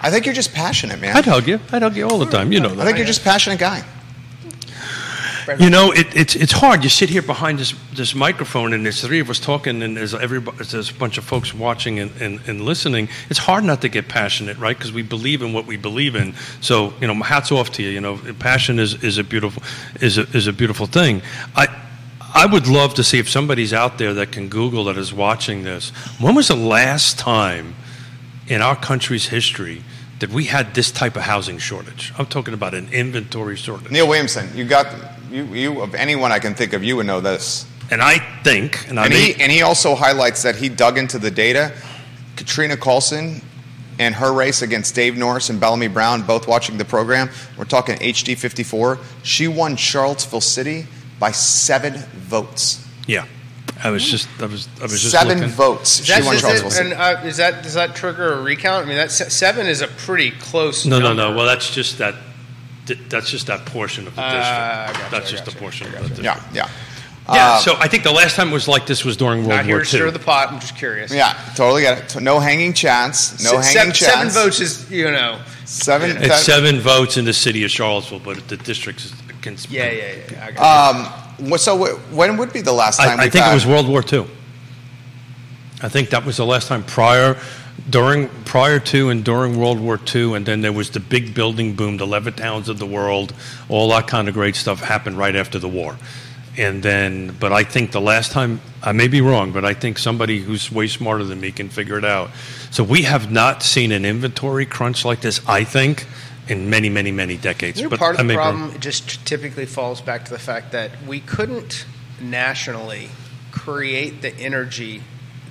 I think you're just passionate, man. I'd hug you. I'd hug you all the time. You know that. I think you're just passionate guy. You know, it, it's it's hard. You sit here behind this this microphone, and there's three of us talking, and there's everybody, there's a bunch of folks watching and, and, and listening. It's hard not to get passionate, right? Because we believe in what we believe in. So, you know, hats off to you. You know, passion is, is a beautiful is a, is a beautiful thing. I. I would love to see if somebody's out there that can Google that is watching this. When was the last time in our country's history that we had this type of housing shortage? I'm talking about an inventory shortage. Neil Williamson, you got you you of anyone I can think of, you would know this. And I think, and I And may, he and he also highlights that he dug into the data. Katrina Callsen and her race against Dave Norris and Bellamy Brown, both watching the program. We're talking HD 54. She won Charlottesville City by seven votes. yeah, I was just, I was, I was just Seven looking. votes. Is She that, won is Charlottesville it, City. and uh, is that does that trigger a recount? I mean, that seven is a pretty close. No, no, no. Well, that's just that. That's just that portion of the Ah, district. I gotcha, that's I just a gotcha, portion I of the gotcha. district. Yeah, yeah. Yeah, Uh, so I think the last time it was like this was during World Not here War to stir the pot. I'm just curious. Yeah, totally get it. No hanging chance. No Se- hanging seven, chance. seven votes is you know. Seven. It's seven votes in the city of Charlottesville, but the district is against. Yeah, yeah, yeah. I got Um, what- so wh- when would be the last time? I, I we've think had- it was World War II. I think that was the last time prior, during, prior to and during World War II, and then there was the big building boom, the Levittowns of the world, all that kind of great stuff happened right after the war. And then, but I think the last time, I may be wrong, but I think somebody who's way smarter than me can figure it out. So we have not seen an inventory crunch like this, I think, in many, many, many decades. You know, but part of the wrong. problem just typically falls back to the fact that we couldn't nationally create the energy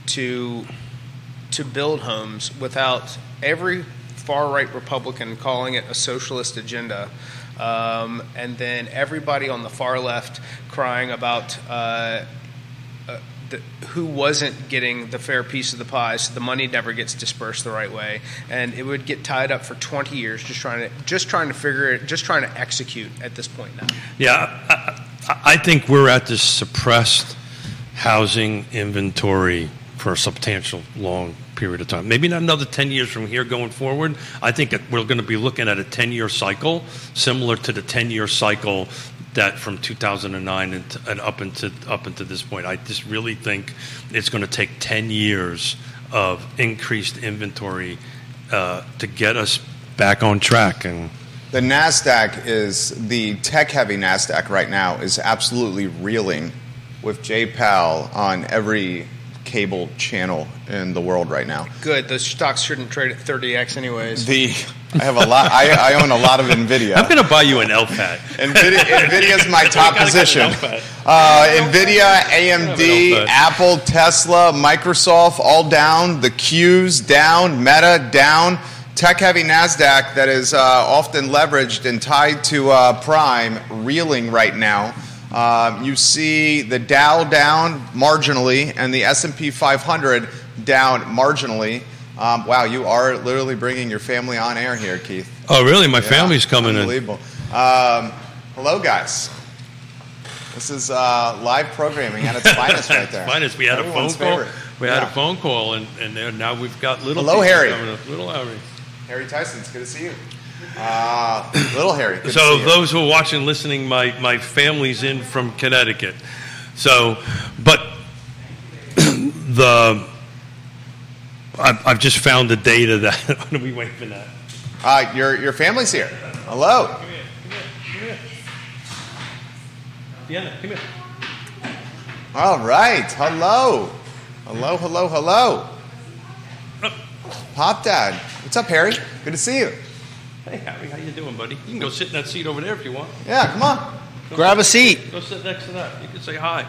to to build homes without every far right Republican calling it a socialist agenda, um, and then everybody on the far left crying about. Uh, uh, who wasn't getting the fair piece of the pie, so the money never gets dispersed the right way, and it would get tied up for 20 years just trying to just trying to figure it, just trying to execute at this point now. Yeah, I, I, I think we're at this suppressed housing inventory for a substantial long period of time. Maybe not another 10 years from here going forward. I think we're going to be looking at a 10 year cycle similar to the 10 year cycle that from 2009 and, and up into up into this point. I just really think it's going to take 10 years of increased inventory uh, to get us back on track and The NASDAQ is the tech heavy NASDAQ right now is absolutely reeling with Powell on every cable channel in the world right now. Good. Those stocks shouldn't trade at 30x anyways. The I have a lot. I, I own a lot of Nvidia. I'm going to buy you an LPAT. Nvidia, Nvidia is my top position. Uh, Nvidia, AMD, Apple, Tesla, Microsoft, all down. The Qs down. Meta down. Tech heavy Nasdaq that is uh, often leveraged and tied to uh, Prime reeling right now. Um, you see the Dow down marginally and the S&P 500 down marginally. Um, wow, you are literally bringing your family on air here, Keith. Oh, really? My Yeah, family's coming in. Unbelievable. Um, hello, guys. This is uh, live programming at its finest right there. Finest. We had Everyone's a phone call. favorite. We had a phone call, and, and now we've got little. Hello, Harry. Little Harry. Harry Tyson, it's good to see you. Uh, little Harry, good So those who are watching, listening, my my family's in from Connecticut. So, but the I've, I've just found the data that. what are we waiting for that? Uh, your, your family's here. Hello. Come here. Come here. Come here. Deanna, come here. All right. Hello. Hello, hello, hello. Pop Dad. What's up, Harry? Good to see you. Hey, Harry, how you doing, buddy? You can go sit in that seat over there if you want. Yeah, come on. Grab a seat. Go sit next to that. You can say hi.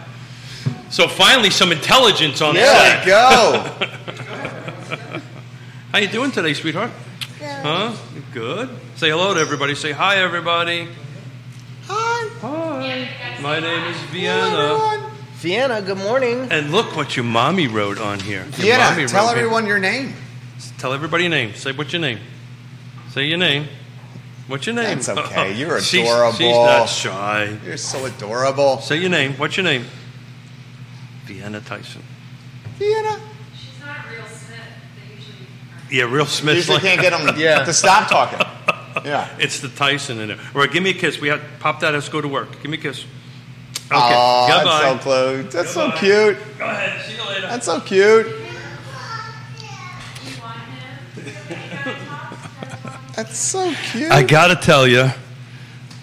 So finally, some intelligence on There we that. go. How you doing today, sweetheart? Huh? You Good. Say hello to everybody. Say hi, everybody. Hi. Hi. My name is Hello, Vienna. everyone. Vienna, good morning. And look what your mommy wrote on here. Your mommy Vienna, tell wrote here. everyone your name. Tell everybody your name. Say what's your name. Say your name. What's your name? That's uh, okay. Uh, You're She's- She's, adorable. not shy. You're so adorable. Say your name. What's your name? Vienna Tyson. Vienna. She's not real Smith. They usually. Yeah, real Smith. Usually can't get them Yeah. to stop talking. Yeah. It's the Tyson in it. All right, give me a kiss. We have pop that. Let's go to work. Give me a kiss. Okay. Aw, Goodbye. that's so cute. That's so cute. Go ahead. See you later. That's so cute. You want him? That's so cute. I gotta tell you,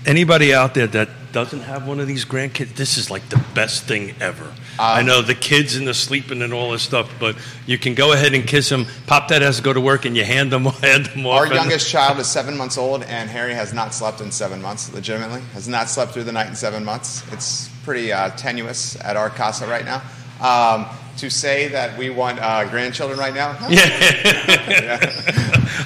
anybody out there that doesn't have one of these grandkids, this is like the best thing ever. I know the kids and the sleeping and all this stuff, but you can go ahead and kiss them. Pop that has to go to work, and you hand them hand them off. Our youngest child is seven months old, and Harry has not slept in seven months, legitimately. Has not slept through the night in seven months. It's pretty uh, tenuous at our casa right now. Um, to say that we want uh, grandchildren right now? huh?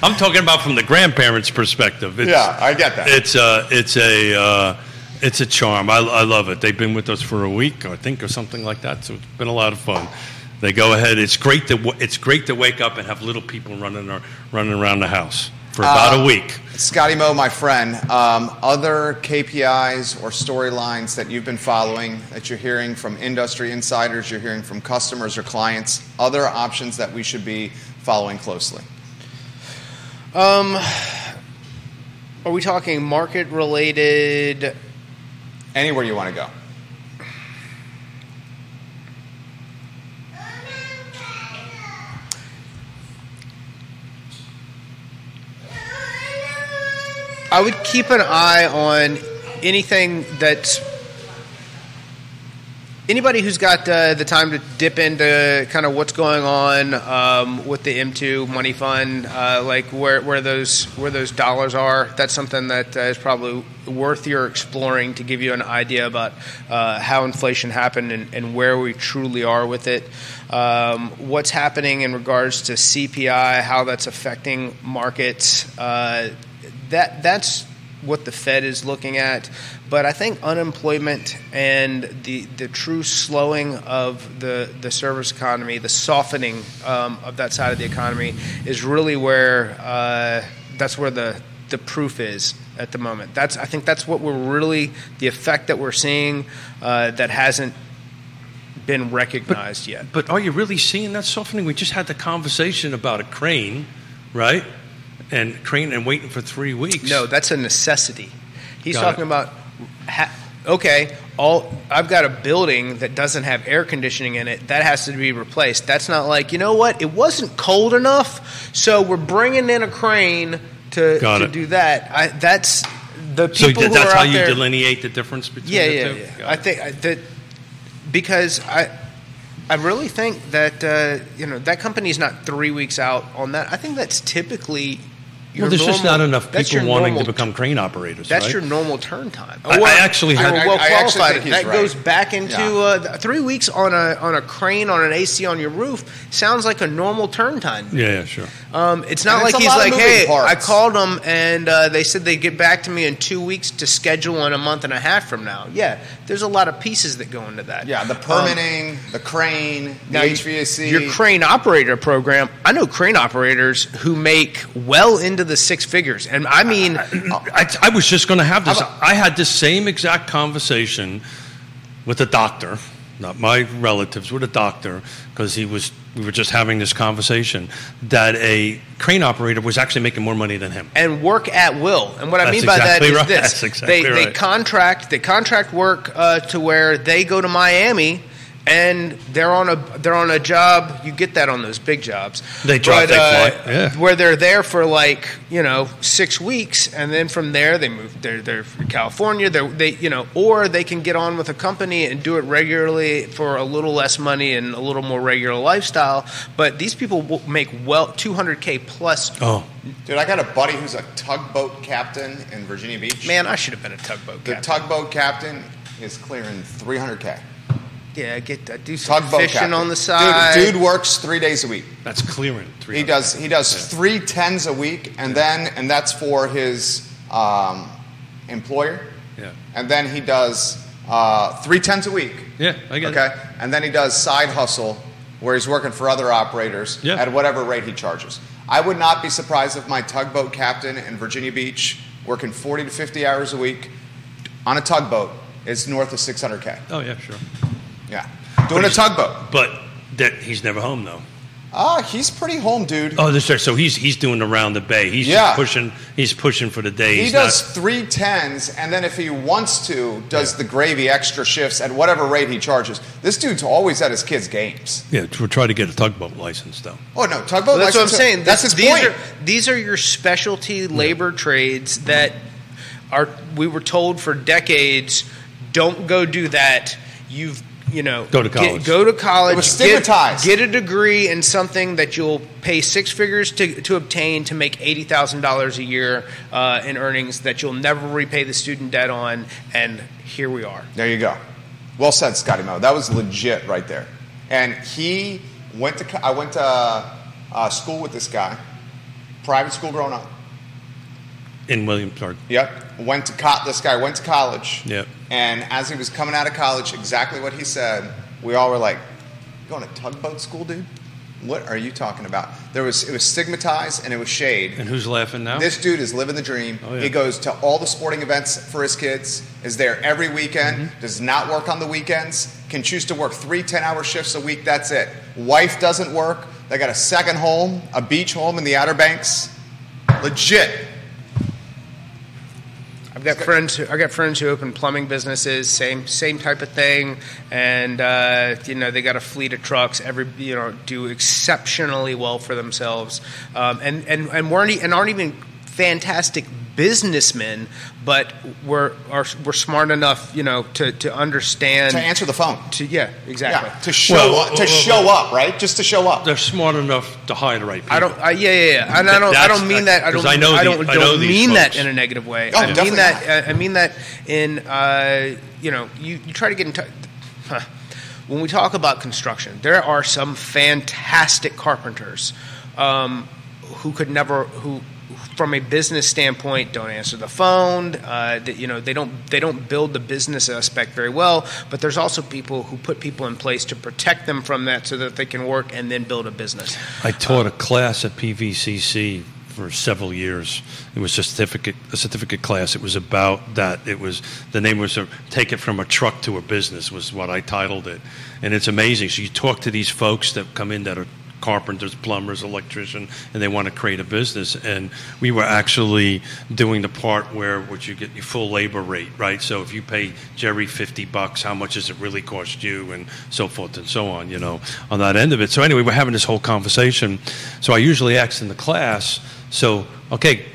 I'm talking about from the grandparents' perspective. It's, Yeah, I get that. It's a it's a uh, it's a charm. I, I love it. They've been with us for a week, I think, or something like that. So it's been a lot of fun. They go ahead. It's great to it's great to wake up and have little people running ar- running around the house for about Uh, a week. Scotty Mo, my friend, um, other KPIs or storylines that you've been following that you're hearing from industry insiders, you're hearing from customers or clients, other options that we should be following closely? Um, are we talking market related? Anywhere you want to go. I would keep an eye on anything that's anybody who's got uh, the time to dip into kind of what's going on um, with the M2 money fund, uh, like where, where those where those dollars are. That's something that uh, is probably worth your exploring to give you an idea about uh, how inflation happened and, and where we truly are with it. Um, what's happening in regards to CPI, how that's affecting markets. That that's what the Fed is looking at. But I think unemployment and the the true slowing of the the service economy, the softening um, of that side of the economy, is really where uh, that's where the the proof is at the moment. That's I think that's what we're really the effect that we're seeing uh, that hasn't been recognized yet. But are you really seeing that softening? We just had the conversation about a crane, right? And crane and waiting for three weeks. No, that's a necessity. He's Got talking it. about ha- okay, all I've got a building that doesn't have air conditioning in it that has to be replaced. That's not like you know what? It wasn't cold enough, so we're bringing in a crane to, Got to it. do that. I, that's the people So people th- who that's are how out you there. delineate the difference between Yeah, the yeah, two? yeah. Got I it. think that because I. I really think that uh, you know that company's not three weeks out on that. I think that's typically Well, there's just not enough people wanting normal to become crane operators. That's right? your normal turn time. I- I actually had- you're I- well actually qualified. think he's that right. goes back into Yeah. uh, three weeks on a on a crane on an AC on your roof. Sounds like a normal turn time. Yeah, yeah, sure. Um, it's not And like a he's like, hey, parts. I called them and uh, they said they'd get back to me in two weeks to schedule in a month and a half from now. Yeah, there's a lot of pieces that go into that. Yeah, the Um, permitting, the crane, the now, HVAC. Your crane operator program. I know crane operators who make well into the six figures, and I mean, I, I was just going to have this. I had this same exact conversation with a doctor, not my relatives, with a doctor, because he was. We were just having this conversation that a crane operator was actually making more money than him. and work at will. And what I That's mean by exactly that is right. this: exactly they they contract they contract work uh, to where they go to Miami. And they're on a they're on a job. You get that on those big jobs. They drive, But, they uh, fly, yeah. Where they're there for like you know six weeks, and then from there they move. They're they're from California. They're, they you know, or they can get on with a company and do it regularly for a little less money and a little more regular lifestyle. But these people will make well two hundred k plus Oh, Dude, I got a buddy who's a tugboat captain in Virginia Beach. Man, I should have been a tugboat captain. the tugboat captain is clearing 300k. Yeah, get uh, do some Tugboat fishing captain. on the side. Dude, dude works three days a week. that's clearing. Three. He does he does three tens a week, and then and that's for his um, employer, Yeah, and then he does uh, three tens a week. yeah, I get Okay, it. and then he does side hustle where he's working for other operators Yeah. at whatever rate he charges. I would not be surprised if my tugboat captain in Virginia Beach, working 40 to 50 hours a week on a tugboat, is north of 600k. Oh yeah, sure. Yeah, doing a tugboat. But that he's never home though. Ah, he's pretty home, dude. Oh, that's right. So he's he's doing around the bay. He's Yeah. just pushing. He's pushing for the day. He He's does not- three tens, and then if he wants to, does the gravy extra shifts at whatever rate he charges. This dude's always at his kids' games. yeah, we're trying to get a tugboat license though. Oh no, tugboat. Well, that's what I'm license- saying. That's This- his these point. Are, these are your specialty labor trades that are. We were told for decades, don't go do that. You've you know Go to get- college. go to college. It was get- stigmatized. Get, a degree in something that you'll pay six figures to, to obtain to make eighty thousand dollars a year uh, in earnings that you'll never repay the student debt on. And here we are. There you go. Well said, Scotty Mo. That was legit right there. And he went to. I went to uh, school with this guy, private school growing up. In Williamsburg. Yep. Went to co- this guy went to college. Yep. And as he was coming out of college, exactly what he said, we all were like, "You going to tugboat school, dude?" What are you talking about? There was it was stigmatized and it was shade. And who's laughing now? This dude is living the dream. Oh, yeah. He goes to all the sporting events for his kids, is there every weekend, Mm-hmm. does not work on the weekends, can choose to work three 10 hour shifts a week, that's it. Wife doesn't work. They got a second home, a beach home in the Outer Banks. Legit. Got friends. I got friends who open plumbing businesses. Same same type of thing, and uh, you know they got a fleet of trucks. Every you know do exceptionally well for themselves, um, and and and weren't and aren't even fantastic businessmen, but we're are we're smart enough, you know, to to understand To answer the phone. to yeah exactly. Yeah, to show Well, up, to well, show up, right? Just to show up. They're smart enough to hire the right people. I don't. I, yeah, yeah, yeah. And I don't. I don't mean that. I 'cause don't. I know I the- don't, I know don't these mean that in a negative way. Oh, I mean definitely that. I mean that in. Uh, you know, you, you try to get in touch. Huh. When we talk about construction, there are some fantastic carpenters um, who could never who. From a business standpoint, don't answer the phone. Uh, that you know they don't they don't build the business aspect very well. But there's also people who put people in place to protect them from that, so that they can work and then build a business. I taught a class at PVCC for several years. It was a certificate, a certificate class. It was about that. It was the name was uh, "Take It from a Truck to a Business" was what I titled it, and it's amazing. So you talk to these folks that come in that are carpenters, plumbers, electrician, and they want to create a business. And we were actually doing the part where what you get your full labor rate, right? So if you pay Jerry fifty bucks, how much does it really cost you, and so forth and so on. You know, on that end of it. So anyway, we're having this whole conversation. So I usually ask in the class, so okay.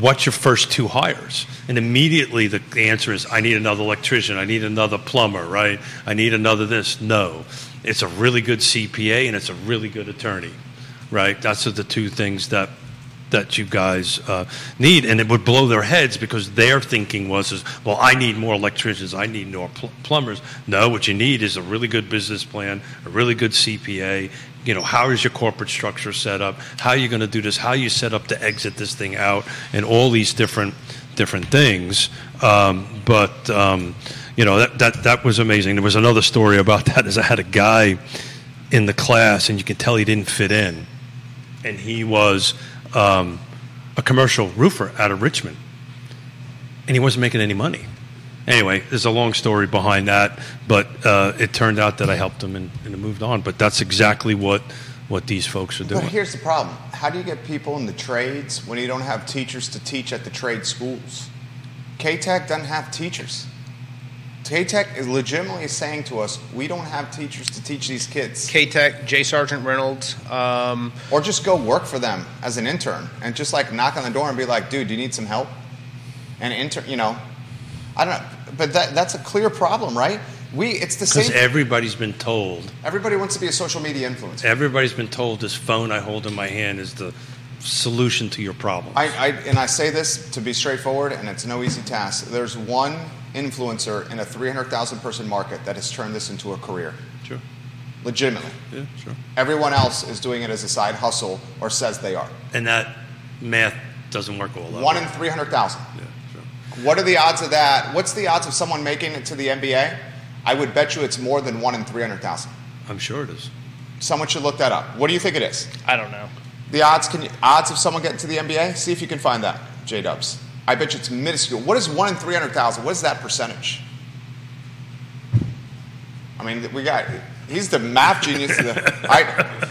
What's your first two hires? And immediately the, the answer is, I need another electrician, I need another plumber, right? I need another this. No, it's a really good CPA and it's a really good attorney, right? That's the two things that that you guys uh, need, and it would blow their heads because their thinking was, is, well, I need more electricians, I need more pl- plumbers. No, what you need is a really good business plan, a really good CPA. You know, how is your corporate structure set up? How are you going to do this? How you set up to exit this thing out, and all these different different things. Um, but um, you know, that, that that was amazing. There was another story about that. Is I had a guy in the class, and you could tell he didn't fit in and he was um, a commercial roofer out of Richmond, and he wasn't making any money. Anyway, there's a long story behind that, but uh, it turned out that I helped him and, and moved on. But that's exactly what what these folks are doing. But here's the problem. How do you get people in the trades when you don't have teachers to teach at the trade schools? CATEC doesn't have teachers. CATEC is legitimately saying to us, we don't have teachers to teach these kids. CATEC, J Sargeant Reynolds. Um, Or just go work for them as an intern and just like knock on the door and be like, dude, do you need some help? And intern, you know, I don't know. But that, that's a clear problem, right? We, it's the same. Because same. everybody's been told, Everybody wants to be a social media influencer. everybody's been told this phone I hold in my hand is the solution to your problem. I, I, and I say this to be straightforward, and it's no easy task. There's one influencer in a 300,000 person market that has turned this into a career, Sure. legitimately. Yeah, sure. Everyone else is doing it as a side hustle or says they are. And that math doesn't work all that One in 300,000. Yeah, sure. What are the odds of that? What's the odds of someone making it to the NBA? I would bet you it's more than one in 300,000. I'm sure it is. Someone should look that up. What do you think it is? I don't know. The odds can you, odds of someone getting to the NBA? See if you can find that, J Dubs. I bet you it's minuscule. What is one in three hundred thousand? What is that percentage? I mean, we got. He's the math genius. The, I,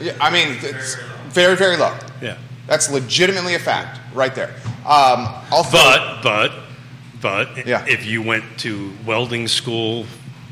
yeah, I mean, it's very, very low. Yeah. That's legitimately a fact, right there. Um, But, but, but, Yeah. if you went to welding school,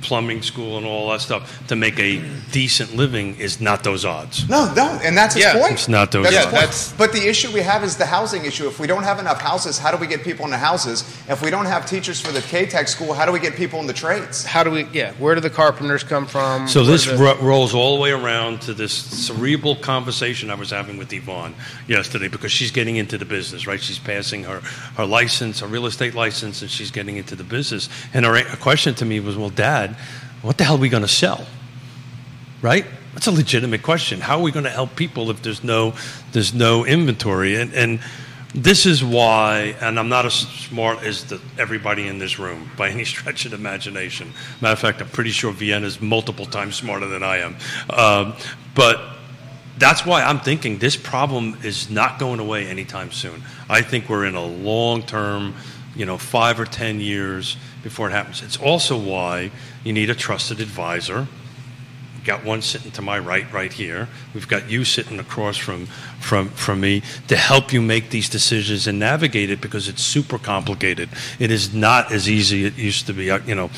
plumbing school, and all that stuff to make a decent living, is not those odds. No, no, and that's his Yeah. point. It's not those That's odds. point. That's- but the issue we have is the housing issue. If we don't have enough houses, how do we get people into houses? If we don't have teachers for the CATEC school, how do we get people in the trades? How do we? Yeah, where do the carpenters come from? So Where this do- ro- rolls all the way around to this cerebral conversation I was having with Yvonne yesterday because she's getting into the business, right? She's passing her, her license, her real estate license, and she's getting into the business. And her a- question to me was, well, Dad, what the hell are we going to sell? Right? That's a legitimate question. How are we going to help people if there's no there's no inventory? And and this is why, and I'm not as smart as the, everybody in this room by any stretch of imagination. Matter of fact, I'm pretty sure Vienna's multiple times smarter than I am. Um, But that's why I'm thinking this problem is not going away anytime soon. I think we're in a long term, you know, five or 10 years before it happens. It's also why you need a trusted advisor. We've got one sitting to my right, right here. We've got you sitting across from, from, from me to help you make these decisions and navigate it because it's super complicated. It is not as easy as it used to be. Uh, You know,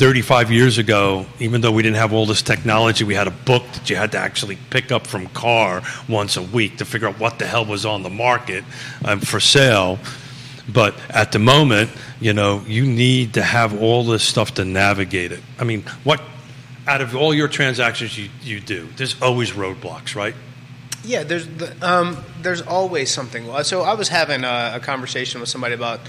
35 years ago, even though we didn't have all this technology, we had a book that you had to actually pick up from car once a week to figure out what the hell was on the market um, for sale. But at the moment, you know, you need to have all this stuff to navigate it. I mean, what out of all your transactions you, you do, there's always roadblocks, right? Yeah, there's the, um, there's always something. So I was having a, a conversation with somebody about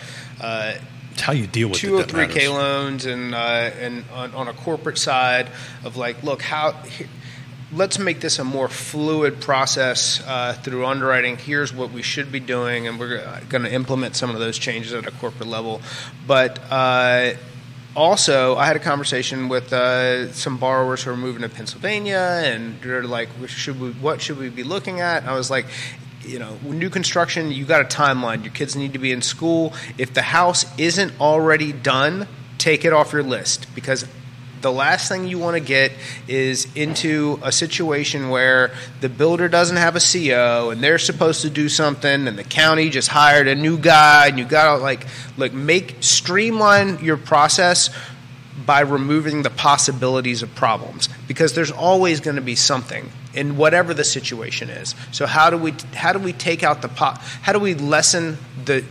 uh, how you deal with 203K loans and uh, and on, on a corporate side of like, look how. Let's make this a more fluid process uh, through underwriting. Here's what we should be doing, and we're going to implement some of those changes at a corporate level. But uh, also, I had a conversation with uh, some borrowers who are moving to Pennsylvania, and they're like, "Should we? What should we be looking at?" And I was like, you know, new construction, you got a timeline. Your kids need to be in school. If the house isn't already done, take it off your list because the last thing you want to get is into a situation where the builder doesn't have a CO and they're supposed to do something and the county just hired a new guy and you got to like like make streamline your process by removing the possibilities of problems because there's always going to be something in whatever the situation is. So how do we how do we take out the po- how do we lessen the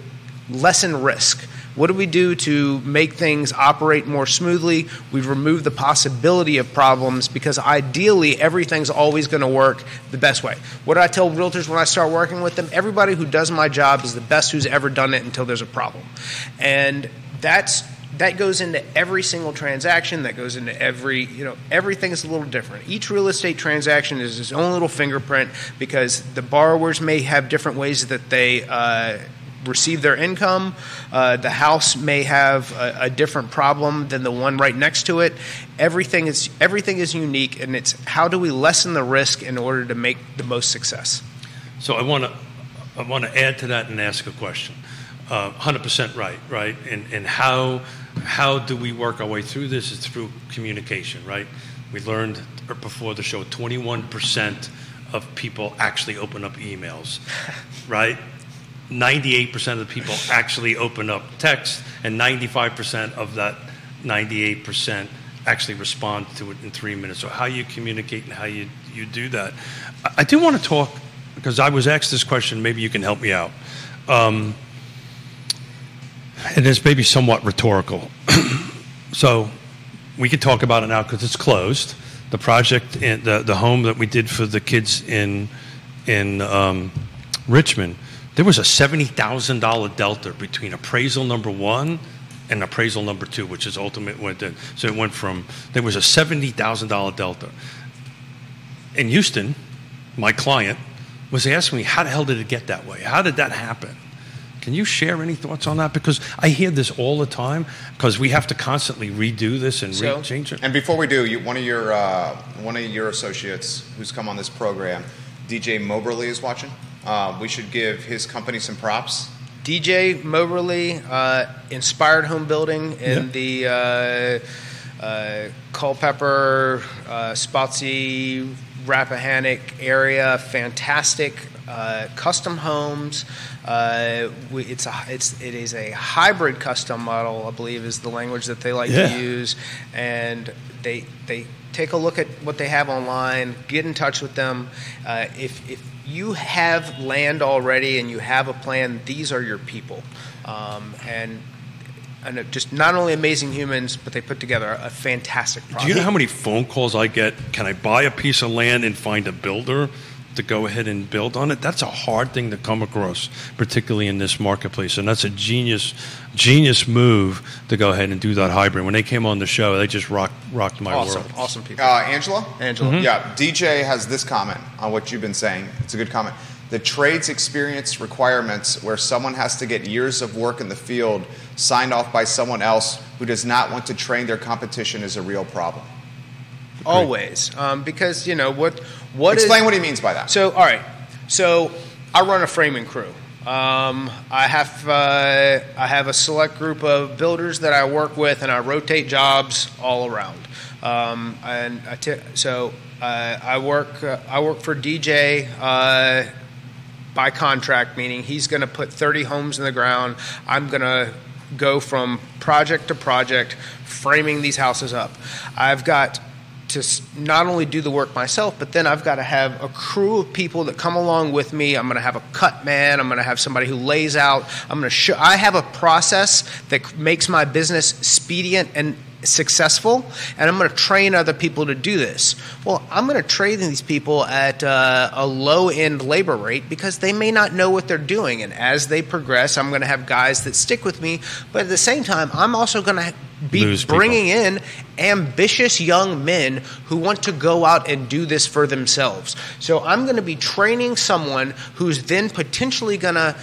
lessen risk? What do we do to make things operate more smoothly? We remove the possibility of problems because ideally everything's always going to work the best way. What do I tell realtors when I start working with them? Everybody who does my job is the best who's ever done it until there's a problem. And that's that goes into every single transaction that goes into every you know everything is a little different each real estate transaction is its own little fingerprint because the borrowers may have different ways that they uh, receive their income uh, the house may have a, a different problem than the one right next to it everything is everything is unique and it's how do we lessen the risk in order to make the most success So I want to I want to add to that and ask a question. Uh, 100% right, right? And and how how do we work our way through this? Is through communication, right? We learned before the show 21% of people actually open up emails, right? 98% of the people actually open up text, and 95% of that 98% actually respond to it in three minutes. So, how you communicate and how you, you do that. I, I do want to talk, because I was asked this question, maybe you can help me out. Um, and it's maybe somewhat rhetorical. so, we could talk about it now because it's closed. The project, in, the, the home that we did for the kids in, in um, Richmond, there was a $70,000 delta between appraisal number one and appraisal number two, which is ultimate went in. So it went from, there was a $70,000 delta. In Houston, my client was asking me, how the hell did it get that way? How did that happen? Can you share any thoughts on that? Because I hear this all the time because we have to constantly redo this and So- change it. And before we do, you, one of your uh, one of your associates who's come on this program, DJ Moberly, is watching. Uh, we should give his company some props. DJ Moberly, uh, inspired home building in Yeah. the uh, uh, Culpeper, uh, Spotsy, Rappahannock area. Fantastic uh, custom homes. Uh, we, it's a it's it is a hybrid custom model, I believe, is the language that they like Yeah. to use, and they they take a look at what they have online, get in touch with them. Uh, if if you have land already and you have a plan, these are your people, um, and and just not only amazing humans, but they put together a fantastic project. Do you know how many phone calls I get? Can I buy a piece of land and find a builder to go ahead and build on it? That's a hard thing to come across, particularly in this marketplace. And that's a genius, genius move to go ahead and do that hybrid. When they came on the show, they just rocked, rocked my awesome, world. awesome people. Uh, Angela? Angela. Mhm. Yeah, DJ has this comment on what you've been saying. It's a good comment. The trades experience requirements where someone has to get years of work in the field signed off by someone else who does not want to train their competition is a real problem. Always, um, because you know what what is- Explain what he means by that. so, all right. So, I run a framing crew. Um, I have uh, I have a select group of builders that I work with, and I rotate jobs all around. Um, and I t- so uh, I work uh, I work for DJ uh, by contract, meaning he's going to put 30 homes in the ground. I'm going to go from project to project, framing these houses up. I've got to not only do the work myself, but then I've got to have a crew of people that come along with me. I'm going to have a cut man. I'm going to have somebody who lays out. I'm going to show. I have a process that makes my business expedient and successful, and I'm going to train other people to do this. Well, I'm going to train these people at uh, a low end labor rate because they may not know what they're doing. And as they progress, I'm going to have guys that stick with me. But at the same time, I'm also going to be Lose people. bringing in ambitious young men who want to go out and do this for themselves. So I'm going to be training someone who's then potentially going to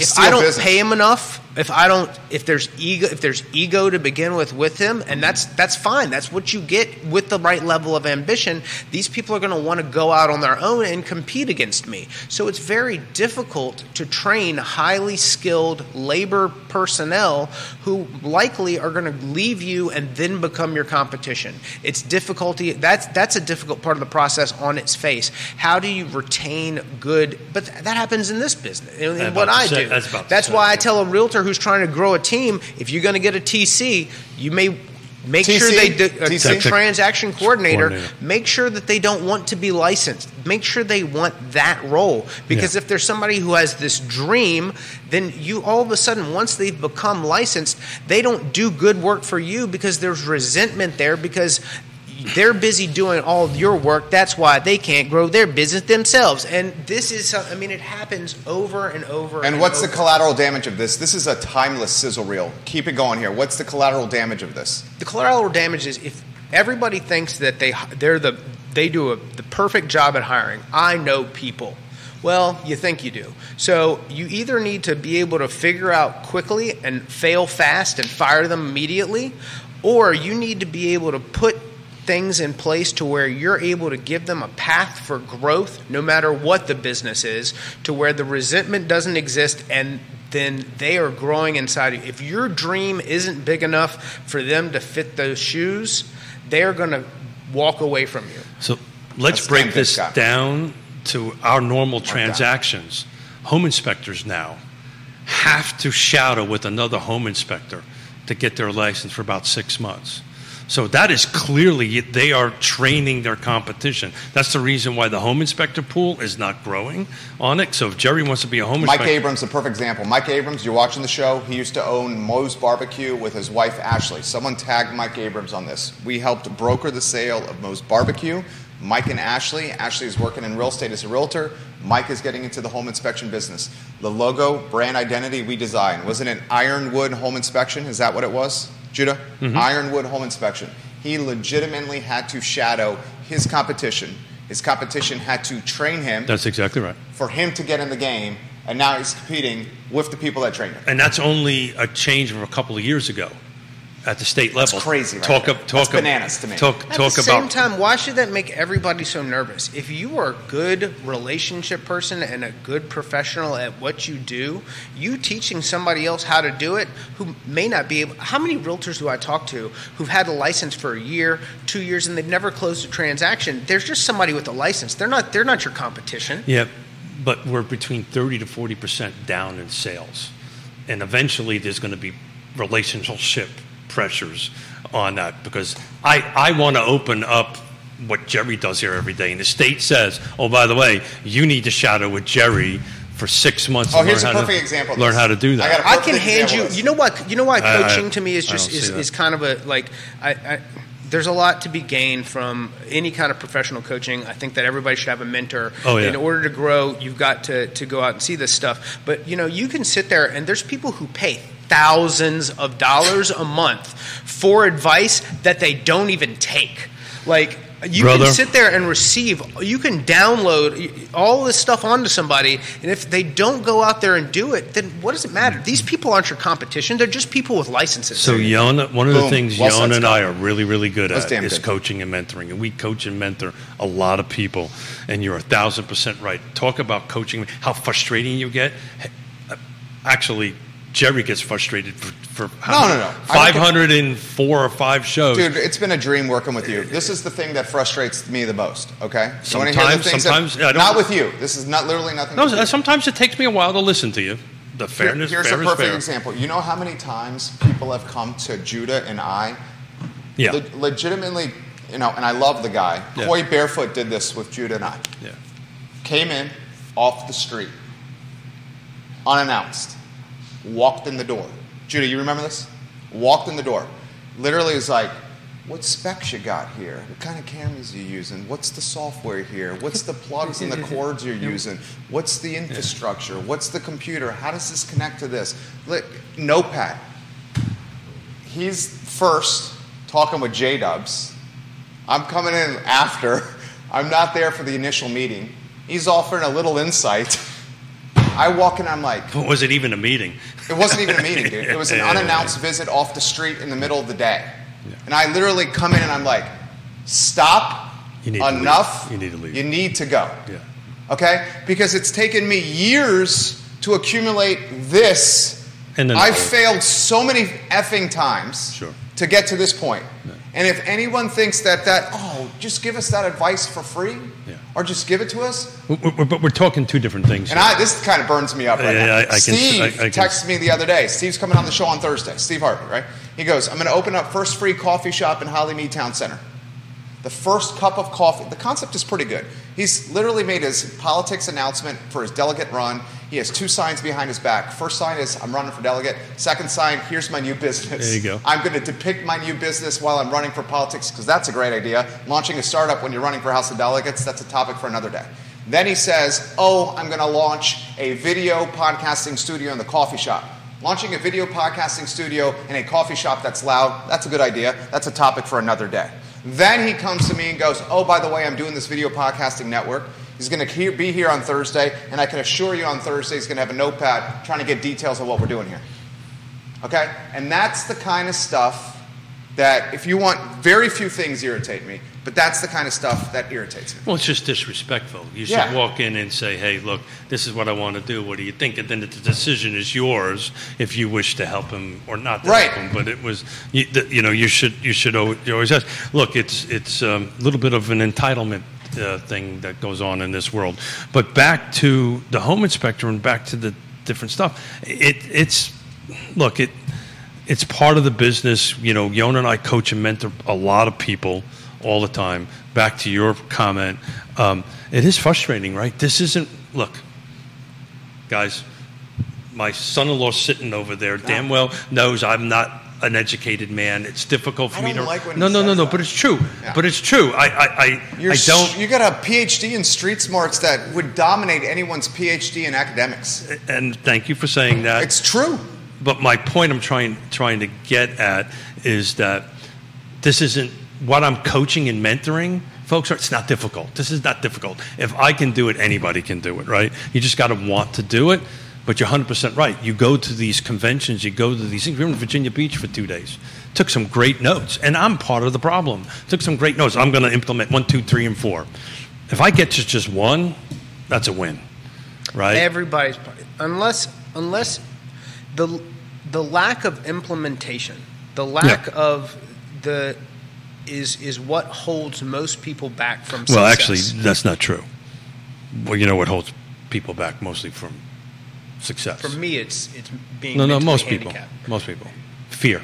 if I don't business. pay him enough, if I don't if there's ego if there's ego to begin with with him and that's that's fine. That's what you get with the right level of ambition. These people are going to want to go out on their own and compete against me. So it's very difficult to train highly skilled labor personnel who likely are going to leave you and then become your competition. It's difficulty that's that's a difficult part of the process on its face. How do you retain good but that happens in this business. In, in what I do. That's about That's why I tell a realtor who's trying to grow a team, if you're going to get a TC, you may make TC? sure they do a TC? transaction coordinator, Coordinator. make sure that they don't want to be licensed. Make sure they want that role because Yeah. if there's somebody who has this dream, then you all of a sudden once they've become licensed, they don't do good work for you because there's resentment there because they're busy doing all your work. That's why they can't grow their business themselves. And this is, I mean, it happens over and over. And what's the collateral damage of this? This is a timeless sizzle reel. Keep it going here. What's the collateral damage of this? the collateral damage is if everybody thinks that they they're the they do a, the perfect job at hiring. I know people. Well, you think you do. So you either need to be able to figure out quickly and fail fast and fire them immediately, or you need to be able to put things in place to where you're able to give them a path for growth no matter what the business is to where the resentment doesn't exist and then they are growing inside of you. If your dream isn't big enough for them to fit those shoes, they're going to walk away from you. So let's Let's break this this guy. down to our normal transactions. Home inspectors now have to shadow with another home inspector to get their license for about six months. So that is clearly they are training their competition. That's the reason why the home inspector pool is not growing on it. So if Jerry wants to be a home Mike inspector, Mike Abrams, a perfect example. Mike Abrams, you're watching the show. He used to own Moe's Barbecue with his wife Ashley. Someone tagged Mike Abrams on this. We helped broker the sale of Moe's Barbecue. Mike and Ashley. Ashley is working in real estate as a realtor. Mike is getting into the home inspection business. The logo, brand identity we designed. Wasn't it Ironwood Home Inspection? Is that what it was, Judah? Mm-hmm. Ironwood Home Inspection. He legitimately had to shadow his competition. His competition had to train him that's exactly right. for him to get in the game, and now he's competing with the people that trained him. And that's only a change of a couple of years ago at the state level. crazy right talk there. up, talk That's up- bananas to me. Talk, At talk the about same time, why should that make everybody so nervous? If you are a good relationship person and a good professional at what you do, you teaching somebody else how to do it who may not be able. How many realtors do I talk to who've had a license for a year, two years, and they've never closed a transaction? There's just somebody with a license. They're not. They're not your competition. Yeah, but we're between 30 to 40 percent down in sales, and eventually there's going to be relationship pressures on that because I I want to open up what Jerry does here every day, and the state says, oh by the way, you need to shadow with Jerry for six months. Oh, here's a how to- perfect example. Learn how to do I that. got a I can hand you. You know what? You know why I- I- coaching to me is just don't is, see that. is kind of a like. I, I there's a lot to be gained from any kind of professional coaching. I think that everybody should have a mentor. Oh, yeah. In order to grow, you've got to to go out and see this stuff. But you know, you can sit there and there's people who pay thousands of dollars a month for advice that they don't even take. Like You Brother. can sit there and receive. You can download all this stuff onto somebody, and if they don't go out there and do it, then what does it matter? These people aren't your competition; they're just people with licenses. So Yonna, one of the things Well said, Yonna and Scott. I are really, really good That's at is good. coaching and mentoring, and we coach and mentor a lot of people. And you're a thousand percent right. Talk about coaching, how frustrating you get. Actually, Jerry gets frustrated for, for No, no, no. 504 or five shows. Dude, it's been a dream working with you. This is the thing that frustrates me the most. Okay, You wanna hear the Sometimes- things that, not with you. This is not literally nothing. no, you. sometimes it takes me a while to listen to you. The Here- fairness, Here's fair a perfect example. You know how many times people have come to Judah and I, Yeah, le- legitimately, you know, and I love the guy. Yeah. Coy Barefoot did this with Judah and I. yeah. Came in off the street, unannounced, walked in the door. Judah, you remember this? Walked in the door. Literally was like, what specs you got here? What kind of cameras are you using? What's the software here? What's the plugs and the cords you're using? What's the infrastructure? What's the computer? How does this connect to this? Look, Notepad. He's first talking with J Dubs. I'm coming in after. I'm not there for the initial meeting. He's offering a little insight. I walk in, I'm like, But was it even a meeting? it wasn't even a meeting, dude. It was an Yeah, yeah, yeah. unannounced visit off the street in the middle of the day. And I literally come in and I'm like, stop. You need to enough. You need to leave. You need to go. Yeah. Okay? Because it's taken me years to accumulate this. And I've failed so many effing times Sure. to get to this point. And if anyone thinks that that oh, just give us that advice for free, Yeah. or just give it to us, We- we- But we're talking two different things. and. I, this kind of burns me up right Yeah, now. I- I can- Steve I- I can- texted me the other day. Steve's coming on the show on Thursday. Steve Harvey, right? He goes, I'm going to open up first free coffee shop in Hollymead Town Center. The first cup of coffee. The concept is pretty good. He's literally made his politics announcement for his delegate run. He has two signs behind his back. First sign is I'm running for delegate. Second sign, here's my new business. There you go. I'm going to depict my new business while I'm running for politics because that's a great idea. Launching a startup when you're running for House of Delegates, that's a topic for another day. Then he says, Oh, I'm going to launch a video podcasting studio in the coffee shop. Launching a video podcasting studio in a coffee shop that's loud, that's a good idea. That's a topic for another day. Then he comes to me and goes, Oh, by the way, I'm doing this video podcasting network. He's going to be here on Thursday, and I can assure you on Thursday he's going to have a notepad trying to get details of what we're doing here. Okay? And that's the kind of stuff that, if you want, very few things irritate me, but that's the kind of stuff that irritates me. Well, it's just disrespectful. You should Yeah. walk in and say, "Hey, look, this is what I want to do. What do you think?" And then the decision is yours if you wish to help him or not to Right. help him. But it was, you, you know, you should you should always, ask. Look, it's it's um, a little bit of an entitlement. Uh, thing that goes on in this world, but back to the home inspector and back to the different stuff. It, it's look, it it's part of the business. You know, Yonna and I coach and mentor a lot of people all the time. Back to your comment, um, it is frustrating, right? This isn't, look, guys, my son in law sitting over there damn well knows I'm not an educated man. It's difficult for I me to. like no, no, no, no, that. but it's true. Yeah. But it's true. I, I, I, You're I don't. You got a PhD in street smarts that would dominate anyone's PhD in academics. and thank you for saying that. It's true. But my point I'm trying trying to get at is that this isn't what I'm coaching and mentoring. Folks, it's not difficult. This is not difficult. If I can do it, anybody can do it, right? You just got to want to do it. But you're 100% right. You go to these conventions, you go to these things. We were in Virginia Beach for two days. Took some great notes, and I'm part of the problem. Took some great notes. I'm going to implement one, two, three, and four. If I get to just one, that's a win, right? Everybody's part. unless unless the the lack of implementation, the lack Yeah. of the is is what holds most people back from Well, actually, that's not true. Well, you know what holds people back mostly from success. for me, it's it's being no, no, mentally most people, most people, fear,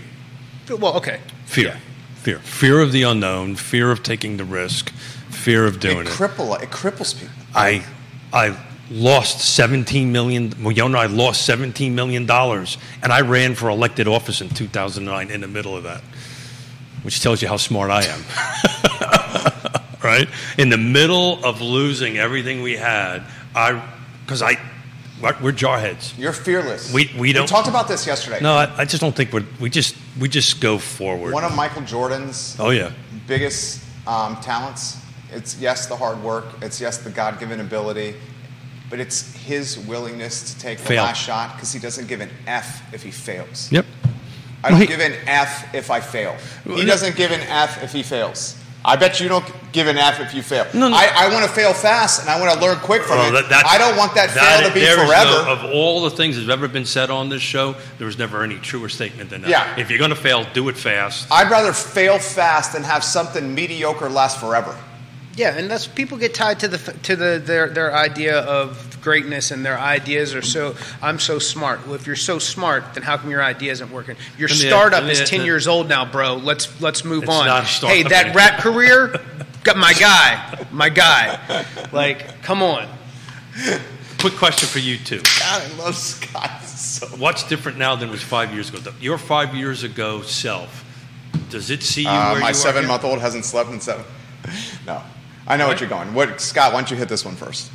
Well, okay, fear, Yeah. fear, fear of the unknown, fear of taking the risk, fear of doing it it. cripple it cripples people. I, I lost seventeen million. Well, you know, I lost seventeen million dollars, and I ran for elected office in two thousand nine. In the middle of that, which tells you how smart I am. right in the middle of losing everything we had, I because I we're, we're jarheads. You're fearless. We- we don't- We talked about this yesterday. No, I, I just don't think we're we just we just go forward. One of Michael Jordan's oh yeah, biggest um, talents. It's yes, the hard work. It's yes, the God-given ability. But it's his willingness to take the Fail. last shot because he doesn't give an F if he fails. Yep. I don't He- give an F if I fail. He doesn't give an F if he fails. I bet you don't give an F if you fail. No, no. I, I want to fail fast and I want to learn quick from Well, it. that- I don't want that, that- fail to be there is forever. no- of all the things that have ever been said on this show, there was never any truer statement than that. Yeah. If you're going to fail, do it fast. I'd rather fail fast than have something mediocre last forever. Yeah, and that's people get tied to the to the their their idea of greatness and their ideas are so I'm so smart. Well, if you're so smart, then how come your idea isn't working? Your Let me- startup let me- is ten years old now, bro. Let's let's move It's on. not a startup hey, that rap career, got my guy, my guy. Like, come on. Quick question for you too. God, I love Scott so What's different now than it was five years ago? Your five years ago self, does it see you Uh, where my you seven here? month old hasn't slept in seven. No. I know what you're going. What Scott, why don't you hit this one first?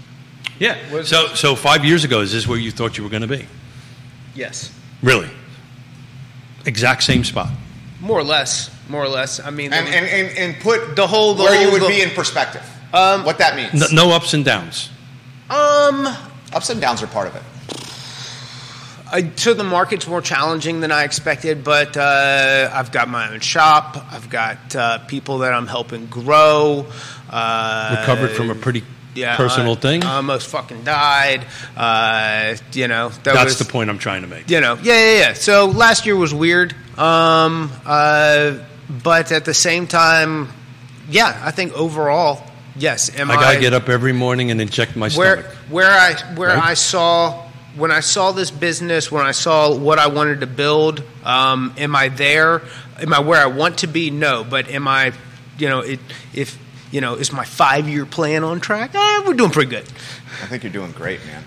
Yeah. So, so five years ago, is this where you thought you were going to be? Yes, Really? Exact same spot. more or less, more or less. I mean, And, and, and, and put The whole- the where you would the- be in perspective. Um, what that means. No, no ups and downs. um. Ups and downs are part of it. I, so the market's more challenging than I expected, but uh, I've got my own shop. I've got uh, people that I'm helping grow. Uh, Recovered from a pretty yeah, personal I- thing. I almost fucking died. Uh, you know, that That's was, the point I'm trying to make. You know, yeah, yeah, yeah. So last year was weird, um, uh, but at the same time, yeah, I think overall, yes. Am I got to get up every morning and inject my where stomach. where I where Right? I saw when I saw this business, when I saw what I wanted to build, um, am I there? Am I where I want to be? No, but am I? You know, it, if you know, is my five year plan on track? Eh, we're doing pretty good. I think you're doing great, man.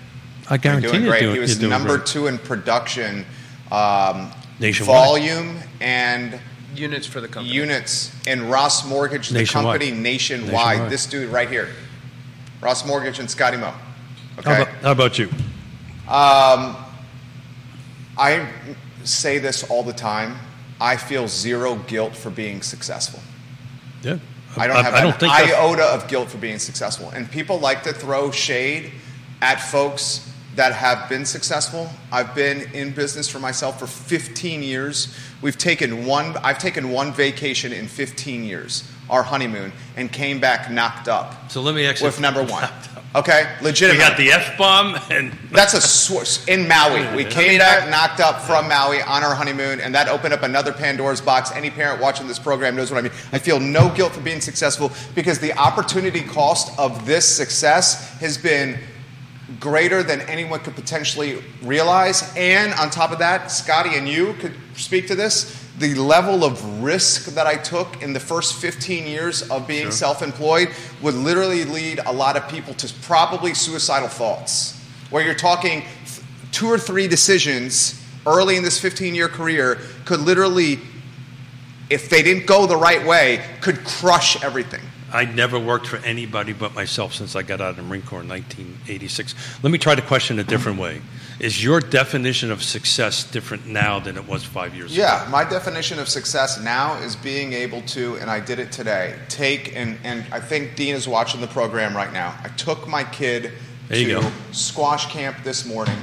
I guarantee You're guarantee doing you're great. doing, he was doing number great. two in production, um, Nationwide. volume, and Units for the company. units in Ross Mortgage, the Nationwide. company nationwide. Nationwide. This dude right here, Ross Mortgage and Scotty Mo. How, Okay. about, how about you? Um, I say this all the time. I feel zero guilt for being successful. Yeah. I don't have I don't that's- iota of guilt for being successful. And people like to throw shade at folks that have been successful. I've been in business for myself for 15 years. We've taken one I've taken one vacation in 15 years, our honeymoon, and came back knocked up So let me actually. with number 1. Okay? We Legitimate. got the F bomb and. That's a source in Maui. We came back knocked up from Maui on our honeymoon, and that opened up another Pandora's box. Any parent watching this program knows what I mean. I feel no guilt for being successful because the opportunity cost of this success has been greater than anyone could potentially realize. And on top of that, Scotty and you could speak to this. The level of risk that I took in the first 15 years of being self employed would literally lead a lot of people to probably suicidal thoughts. Where you're talking th- two or three decisions early in this 15 year career could literally, if they didn't go the right way, could crush everything. I never worked for anybody but myself since I got out of the Marine Corps in 1986. Let me try to question a different way. Is your definition of success different now than it was five years ago? Yeah, my definition of success now is being able to, and I did it today, take, and, and I think Dean is watching the program right now. I took my kid to go. squash camp this morning,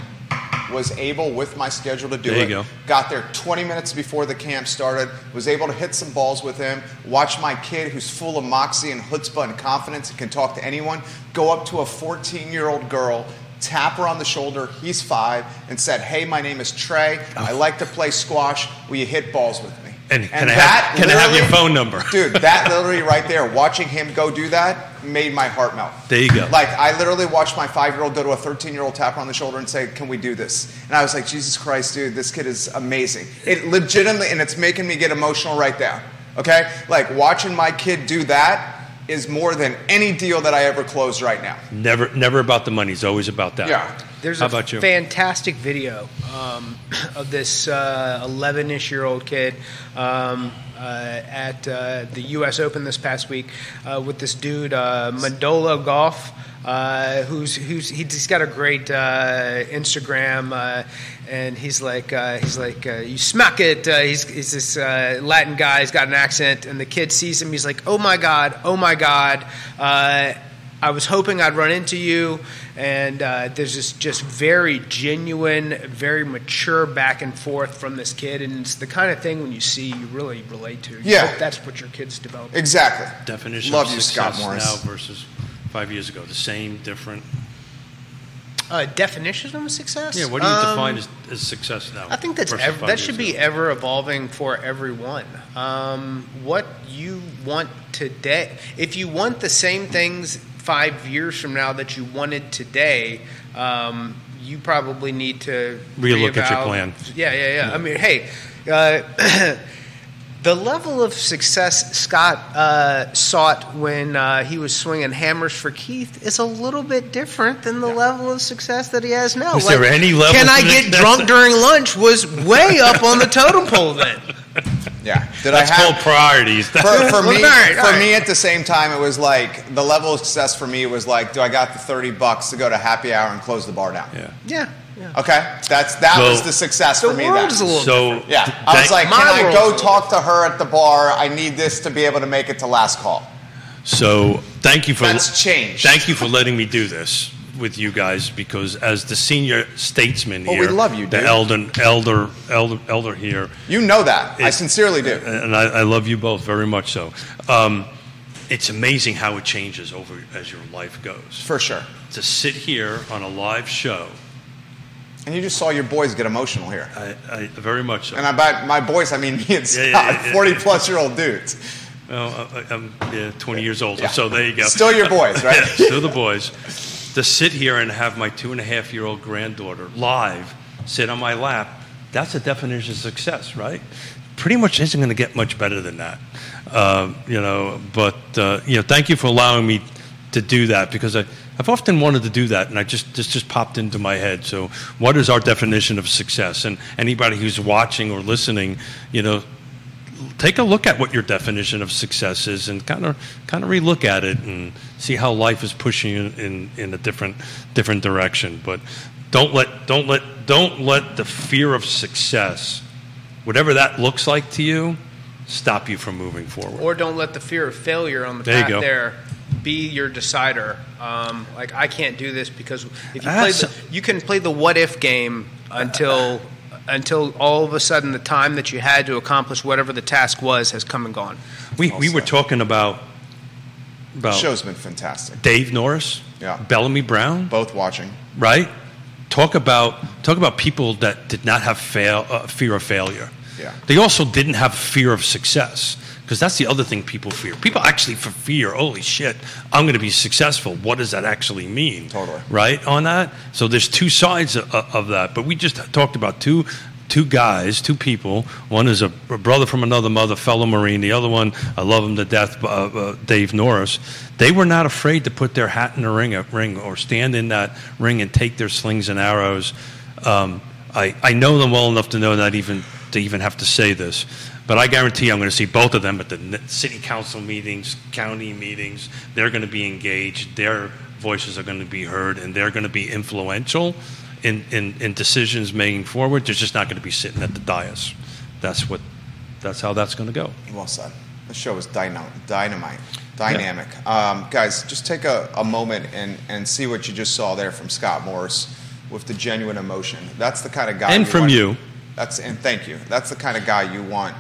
was able with my schedule to do There you it. go. Got there 20 minutes before the camp started, was able to hit some balls with him, watch my kid who's full of moxie and chutzpah and confidence and can talk to anyone, go up to a 14 year old girl tap her on the shoulder, he's five, and said, Hey, my name is Trey. I oh. like to play squash. Will you hit balls with me? And can I have- can I have your phone number? Dude, that literally right there, watching him go do that made my heart melt. There you go. Like, I literally watched my five year old go to a 13 year old tap her on the shoulder and say, Can we do this? And I was like, Jesus Christ, dude, this kid is amazing. It legitimately, and it's making me get emotional right there. Okay? Like, watching my kid do that is more than any deal that I ever closed right now. Never, never about the money. It's always about that. Yeah. There's How a about you? fantastic video um, of this 11 ish year old kid um, uh, at uh, the U.S. Open this past week uh, with this dude, uh, Mandola Golf. Uh, who's who's he's got a great uh, Instagram, uh, and he's like uh, he's like uh, you smack it. Uh, he's he's this uh, Latin guy. He's got an accent, and the kid sees him. He's like, oh my god, oh my god. Uh, I was hoping I'd run into you, and uh, there's this just very genuine, very mature back and forth from this kid, and it's the kind of thing when you see you really relate to. You Yeah. hope that's what your kids develop. Exactly. Definition Love of you, Scott Morris. now versus five years ago. The same, different. Uh, definition of success? Yeah, what do you Um, define as, as success now? I think that's ev- that should be ago? ever evolving for everyone. Um, what you want today, if you want the same things five years from now that you wanted today, um, you probably need to Relook at your reeval- plan. Yeah, yeah, yeah. I mean, hey. Uh, The level of success Scott uh, sought when uh, he was swinging hammers for Keith is a little bit different than the level of success that he has now. Was there any level Can I get drunk during lunch? Was way up on the totem pole then. Yeah. Did That's I have, called priorities. for, for me, All right, all for right. me at the same time, it was like the level of success for me was like, do I got the thirty bucks to go to happy hour and close the bar down? yeah. Yeah, yeah. Okay, that's that So- was the success The for me. world then. is a little So yeah, th- I was like, can I go talk to her at the bar? I need this to be able to make it to last call. So thank you for That's changed. Thank you for letting me do this with you guys because as the senior statesman Well, here, we love you, the elder, elder, elder, elder here, You know that. I sincerely do. and I, I love you both very much. So, um, it's amazing how it changes over as your life goes. For sure. To sit here on a live show, And you just saw your boys get emotional here. I, I very much so. And I, by my boys, I mean me and Scott, Yeah, yeah, yeah. 40 plus year old dudes. Well, I, I'm yeah, 20 years Yeah. so there you go. Still your boys, right? Still the boys. To sit here and have my two and a half year old granddaughter live sit on my lap, that's a definition of success, right? Pretty much isn't going to get much better than that. Um, you know, but, uh, you know, thank you for allowing me to do that because I, I've often wanted to do that and I just, this just popped into my head. So, what is our definition of success? And anybody who's watching or listening, you know, take a look at what your definition of success is and kind of kind of relook at it and see how life is pushing you in, in a different different direction but don't let don't let don't let the fear of success whatever that looks like to you stop you from moving forward Or don't let the fear of failure on the There you path go. there be your decider. Um, like I can't do this because if you play the, you can play the what if game until until all of a sudden the time that you had to accomplish whatever the task was has come and gone. we, we were talking about about Show's been fantastic. Dave Norris Yeah. Bellamy Brown Both watching. right talk about talk about people that did not have fail, uh, fear of failure Yeah. they also didn't have fear of success because that's the other thing people fear. People actually for fear holy shit i'm going to be successful. What does that actually mean? Totally. right on that? So there's two sides of, of that. But we just talked about two two guys two people. One is a, brother from another mother fellow marine. The other one i love him to death uh, uh, dave norris. They were not afraid to put their hat in the ring, uh, ring or stand in that ring and take their slings and arrows. Um, I, I know them well enough to know that even to even have to say this but I guarantee I'm going to see both of them at the city council meetings, county meetings. They're going to be engaged. Their voices are going to be heard, and they're going to be influential in, in, in decisions moving forward. They're just not going to be sitting at the dais. That's what. That's how that's going to go. Well said. The show is dyno- dynamite, dynamic. Um, guys, just take a, a moment and, and see what you just saw there from Scott Morris with the genuine emotion. That's the kind of guy. And from want- you. That's and thank you. That's the kind of guy you want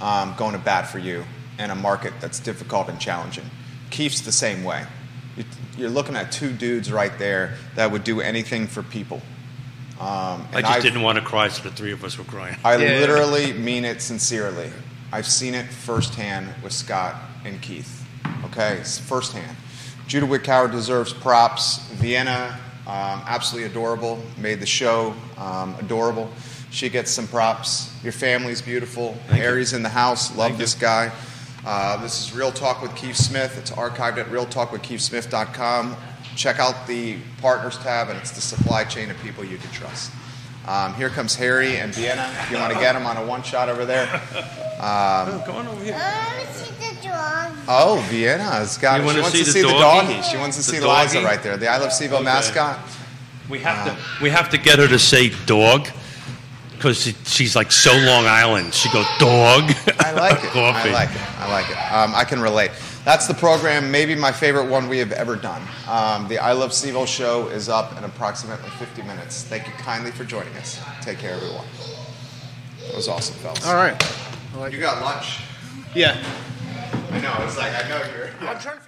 um, going to bat for you in a market that's difficult and challenging. Keith's the same way. You- You're looking at two dudes right there that would do anything for people. Um, I just I've- didn't want to cry, so the three of us were crying. I Yeah. literally mean it sincerely. I've seen it firsthand with Scott and Keith. Okay, it's firsthand. Judah Wickower deserves props. Vienna, um, absolutely adorable. Made the show um, adorable. She gets some props. Your family's beautiful. Thank you. Harry's in the house. Love Thank this guy. Uh, this is Real Talk with Keith Smith. It's archived at realtalkwithkeithsmith.com. Check out the partners tab, and it's the supply chain of people you can trust. Um, here comes Harry and Vienna. If you want to get them on a one shot over there. Oh, go on over here. Oh, she did Oh, Vienna's got You wanna She wants see to the see the doggy? doggy. She wants to The see Liza doggy? right there, the I Love CVille Okay. mascot. We have to we have to get her to say dog because she, she's like so Long Island. She go dog. I like it. I like it. I like it. Um, I can relate. That's the program, maybe my favorite one we have ever done. Um, the I Love CVille show is up in approximately 50 minutes. Thank you kindly for joining us. Take care, everyone. That was awesome, fellas. All right. You got lunch. Yeah. I know. It's like I know you're. I'm trying to figure out.